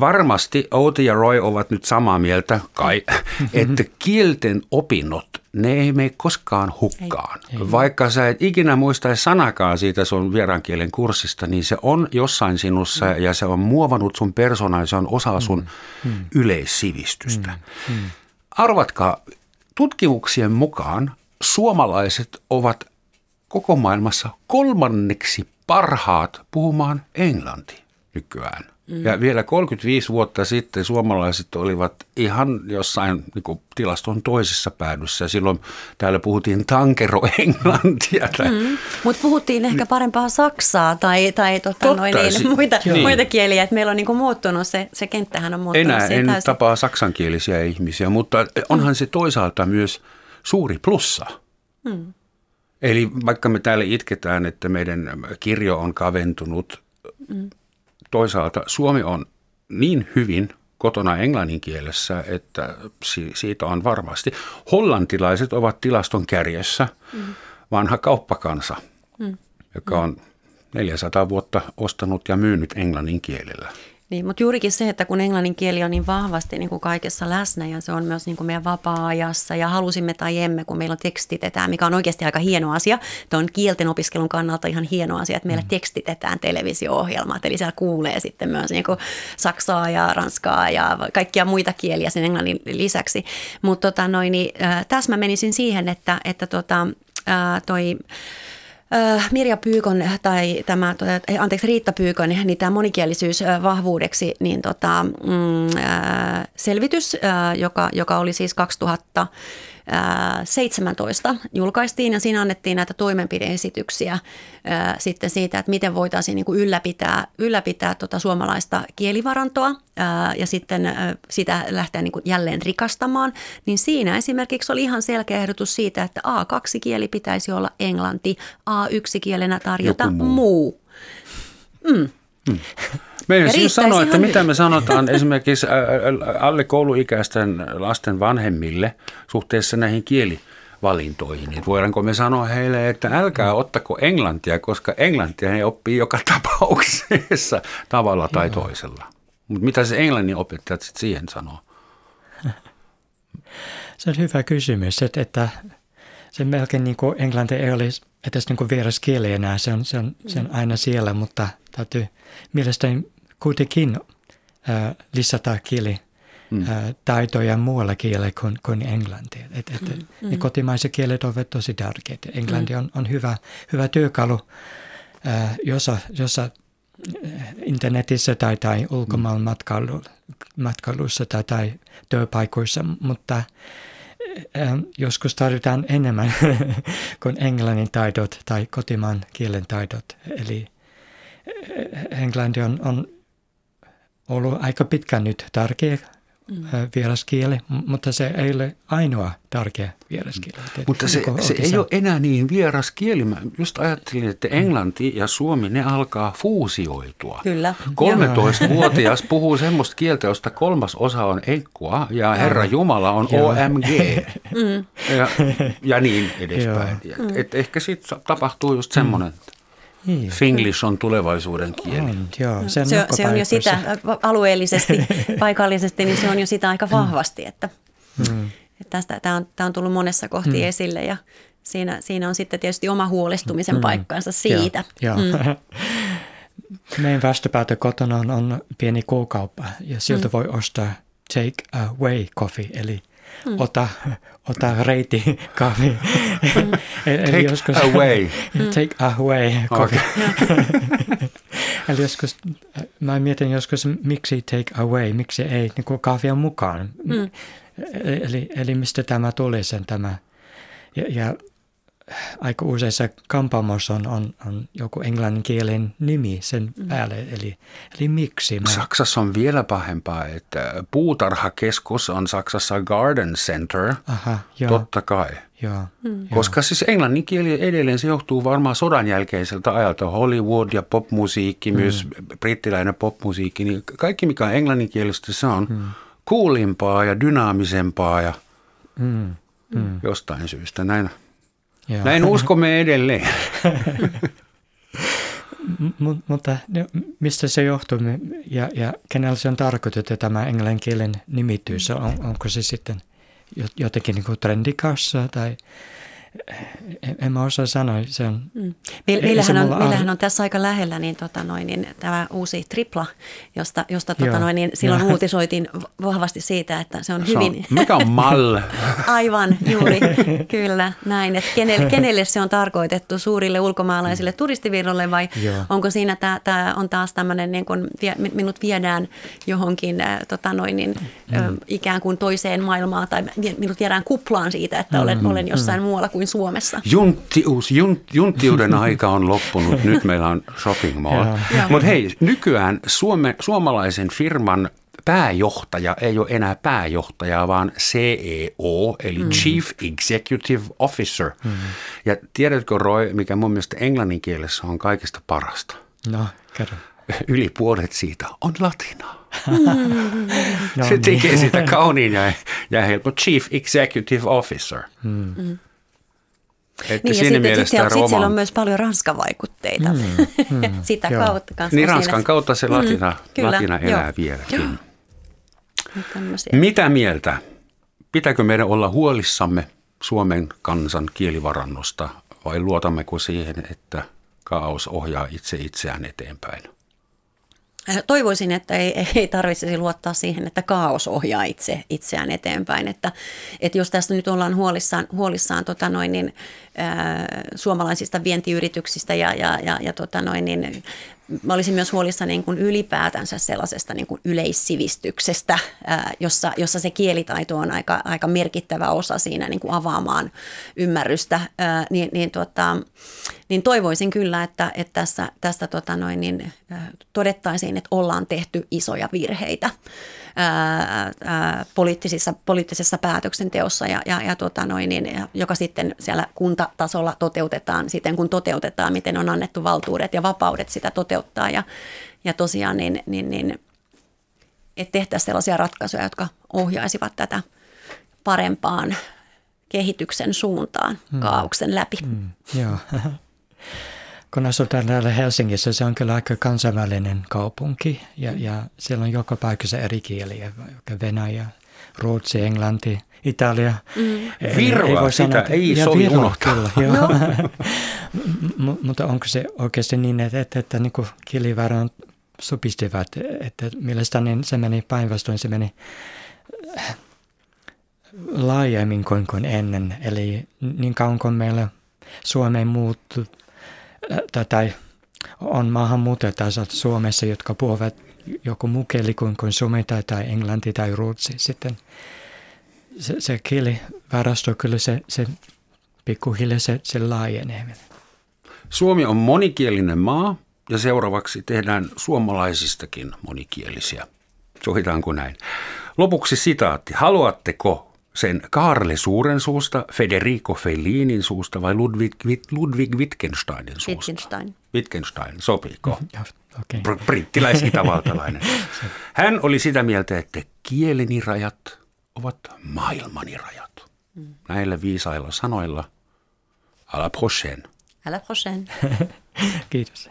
varmasti Outi ja Roy ovat nyt samaa mieltä kai, että kielten opinnot, ne ei mene koskaan hukkaan. Ei, ei. Vaikka sä et ikinä muistaisi sanakaan siitä sun vieraankielen kurssista, niin se on jossain sinussa mm. ja se on muovannut sun persoonaa ja se on osa sun mm. mm. yleissivistystä. Mm. Mm. Arvatkaa, tutkimuksien mukaan suomalaiset ovat koko maailmassa kolmanneksi parhaat puhumaan englanti nykyään. Mm. Ja vielä 35 vuotta sitten suomalaiset olivat ihan jossain niin kuin, tilaston toisessa päädyssä. Silloin täällä puhuttiin tankeroenglantia. Mm. Mutta puhuttiin ehkä parempaa saksaa tai, tai tota, noin, niin, muita, niin. muita kieliä. Et meillä on niin kuin, muuttunut, se, se kenttähän on muuttunut. Enää en täysin. tapaa saksankielisiä ihmisiä, mutta onhan mm. se toisaalta myös suuri plussa. Mm. Eli vaikka me täällä itketään, että meidän kirjo on kaventunut, mm. Toisaalta Suomi on niin hyvin kotona englannin kielessä, että siitä on varmasti. Hollantilaiset ovat tilaston kärjessä, mm. vanha kauppakansa, mm. joka on 400 vuotta ostanut ja myynyt englannin kielellä. Niin, mutta juurikin se, että kun englannin kieli on niin vahvasti niin kuin kaikessa läsnä ja se on myös niin kuin meidän vapaa-ajassa ja halusimme tai emme, kun meillä on tekstitetään, mikä on oikeasti aika hieno asia. Tuon kielten opiskelun kannalta ihan hieno asia, että meillä mm. tekstitetään televisio-ohjelmat, eli siellä kuulee sitten myös niin kuin saksaa ja ranskaa ja kaikkia muita kieliä sen englannin lisäksi. Mutta tota niin, äh, tässä mä menisin siihen, että, että tota, äh, toi Mirja Pyykon tai tämä, anteeksi Riitta Pyykon, niin tämä monikielisyys äh, vahvuudeksi, niin tota, mm, äh, selvitys, joka, joka oli siis 2000 17 julkaistiin ja siinä annettiin näitä toimenpideesityksiä sitten siitä, että miten voitaisiin niin kuin ylläpitää, ylläpitää tuota suomalaista kielivarantoa ja sitten sitä lähteä niin kuin jälleen rikastamaan. Niin siinä esimerkiksi oli ihan selkeä ehdotus siitä, että A2-kieli pitäisi olla englanti, A1-kielenä tarjota muu. muu. Mm. Mm. Meidän siis sanoa, että mitä me sanotaan esimerkiksi alle kouluikäisten lasten vanhemmille suhteessa näihin kielivalintoihin. Että voidaanko me sanoa heille, että älkää ottako englantia, koska englantia he oppii joka tapauksessa tavalla tai toisella. Mutta mitä se englannin opettajat sitten siihen sanoo? Se on hyvä kysymys, että, että se melkein niin kuin englanti ei olisi edes niin kuin vieras kieli enää, se on, se, on, se on aina siellä, mutta täytyy mielestäni kuitenkin äh, lisätä kieli mm. äh, taitoja muualla kielellä kuin, kuin englanti. Et, et, mm. Ne mm. kotimaiset kielet ovat tosi tärkeitä. Englanti mm. on, on hyvä, hyvä työkalu, äh, jossa, jossa internetissä tai, tai ulkomaan matkailu, matkailussa tai, tai työpaikoissa, mutta äh, joskus tarvitaan enemmän kuin englannin taidot tai kotimaan kielen taidot. Eli englanti on, on ollut aika pitkään nyt tärkeä mm. vieraskieli, mutta se ei ole ainoa tärkeä vieraskieli. Mm. Mutta se, se ei ole enää niin vieraskieli. Mä just ajattelin, että englanti ja suomi, ne alkaa fuusioitua. Kyllä. 13-vuotias puhuu semmoista kieltä, josta kolmas osa on enkkua ja Herra Jumala on OMG mm. ja, ja niin edespäin. Et, et ehkä sitten tapahtuu just semmoinen, että niin. Finglish on tulevaisuuden kieli. On, joo, se, on se, se on jo sitä alueellisesti, paikallisesti, niin se on jo sitä aika mm. vahvasti, että, hmm. että tästä, tämä, on, tämä on tullut monessa kohti hmm. esille ja siinä, siinä on sitten tietysti oma huolestumisen hmm. paikkansa siitä. Joo, joo. Hmm. Meidän vastapäätä kotona on, on pieni kuukauppa ja sieltä hmm. voi ostaa take away coffee, eli mm. ota, ota reiti kahvi. Mm. Take joskus, away. take away. Okay. Eli joskus, mä mietin joskus, miksi take away, miksi ei niin kahvia mukaan. Mm. Eli, eli mistä tämä tuli sen tämä. Ja, ja aika useissa kampaamoissa on, on, on joku englanninkielen nimi sen mm. päälle, eli, eli miksi? Mä... Saksassa on vielä pahempaa, että puutarhakeskus on Saksassa Garden Center, Aha, joo. totta kai. Joo, mm. Koska siis englannin kieli edelleen se johtuu varmaan sodan jälkeiseltä ajalta. Hollywood ja popmusiikki, mm. myös brittiläinen popmusiikki, niin kaikki mikä on englanninkielistä se on mm. kuulimpaa ja dynaamisempaa ja mm. Mm. jostain syystä näin. Joo. Näin uskomme edelleen. M- mutta mistä se johtuu ja, ja kenellä se on tarkoitettu tämä englannin kielen nimitys? On, onko se sitten jotenkin niin kuin trendikassa tai en mä osaa sanoa. Se on, mm. meillähän, on, meillähän on tässä aika lähellä niin, tota noin, niin, tämä uusi tripla, josta, josta tota noin, niin, silloin Joo. uutisoitiin vahvasti siitä, että se on se hyvin... On, mikä on mal? Aivan, juuri, kyllä, näin. Että kenelle, kenelle se on tarkoitettu, suurille ulkomaalaisille turistivirrolle vai Joo. onko siinä tämä, tämä on taas tämmöinen, niin kun minut viedään johonkin äh, tota noin, niin, mm. ikään kuin toiseen maailmaan tai minut viedään kuplaan siitä, että olen, mm. olen jossain mm. muualla kuin Suomessa. Junttius, junt, junttiuden aika on loppunut, nyt meillä on shopping mall. Mutta hei, nykyään Suome, suomalaisen firman pääjohtaja ei ole enää pääjohtaja, vaan CEO, eli mm. Chief Executive Officer. Mm. Ja tiedätkö Roy, mikä mun mielestä englannin kielessä on kaikista parasta? No, kerro. Yli puolet siitä on latinaa. Mm. no, Se tekee niin. sitä kauniin ja, ja helppo Chief Executive Officer. Mm. Mm. Että niin, siinä ja mielessä sitten, sitten siellä on myös paljon ranskavaikutteita mm, mm, sitä kautta kanssa. Niin Ranskan kautta se latina, mm, kyllä, latina elää joo, vieläkin. Joo. Mitä mieltä? Pitääkö meidän olla huolissamme Suomen kansan kielivarannosta vai luotammeko siihen, että kaos ohjaa itse itseään eteenpäin? Äh, toivoisin, että ei, ei tarvitsisi luottaa siihen, että kaos ohjaa itse, itseään eteenpäin. Että, että jos tästä nyt ollaan huolissaan, huolissaan tota noin, niin, ää, äh, suomalaisista vientiyrityksistä ja, ja, ja, ja tota noin, niin, mä olisin myös huolissa niin kuin ylipäätänsä sellaisesta niin kuin yleissivistyksestä, jossa, jossa se kielitaito on aika, aika merkittävä osa siinä niin kuin avaamaan ymmärrystä, niin, niin, tota, niin toivoisin kyllä, että, että tässä, tässä tota noin, niin, todettaisiin, että ollaan tehty isoja virheitä ää, ää, poliittisissa, poliittisessa päätöksenteossa, ja, ja, ja, tota noin, niin, joka sitten siellä kuntatasolla toteutetaan siten, kun toteutetaan, miten on annettu valtuudet ja vapaudet sitä toteuttaa. Ja, ja tosiaan niin, niin, niin että tehtäisiin sellaisia ratkaisuja, jotka ohjaisivat tätä parempaan kehityksen suuntaan hmm. kaauksen läpi. Hmm. Joo. kun asutaan täällä Helsingissä, se on kyllä aika kansainvälinen kaupunki ja, ja siellä on joka paikassa eri kieliä, Venäjä, Ruotsi, Englanti, Italia. Mm. Virva, ei sitä sanoa, ei sovi Virva, unohtaa. Kyllä, joo. No. mutta onko se oikeasti niin, että, että, että niin kielivaran supistivat, että mielestäni se meni päinvastoin, se meni äh, laajemmin kuin, kuin ennen. Eli niin kauan kuin meillä Suomeen muuttuu tai on maahanmuuttajia Suomessa, jotka puhuvat joku muu kieli kuin, kuin suomi tai, tai englanti tai ruotsi. Sitten se, se kielivarasto kyllä se, se pikkuhiljaa se, se laajenee. Suomi on monikielinen maa ja seuraavaksi tehdään suomalaisistakin monikielisiä. Sovitaanko näin? Lopuksi sitaatti. Haluatteko sen Karle Suuren suusta, Federico Fellinin suusta vai Ludwig, Ludwig Wittgensteinin suusta? Wittgenstein. Wittgenstein, sopiiko? Mm, okay. Brittiläis-itävaltalainen. Hän oli sitä mieltä, että kieleni rajat ovat maailmani rajat. Mm. Näillä viisailla sanoilla, à la prochaine. À la prochaine. Kiitos.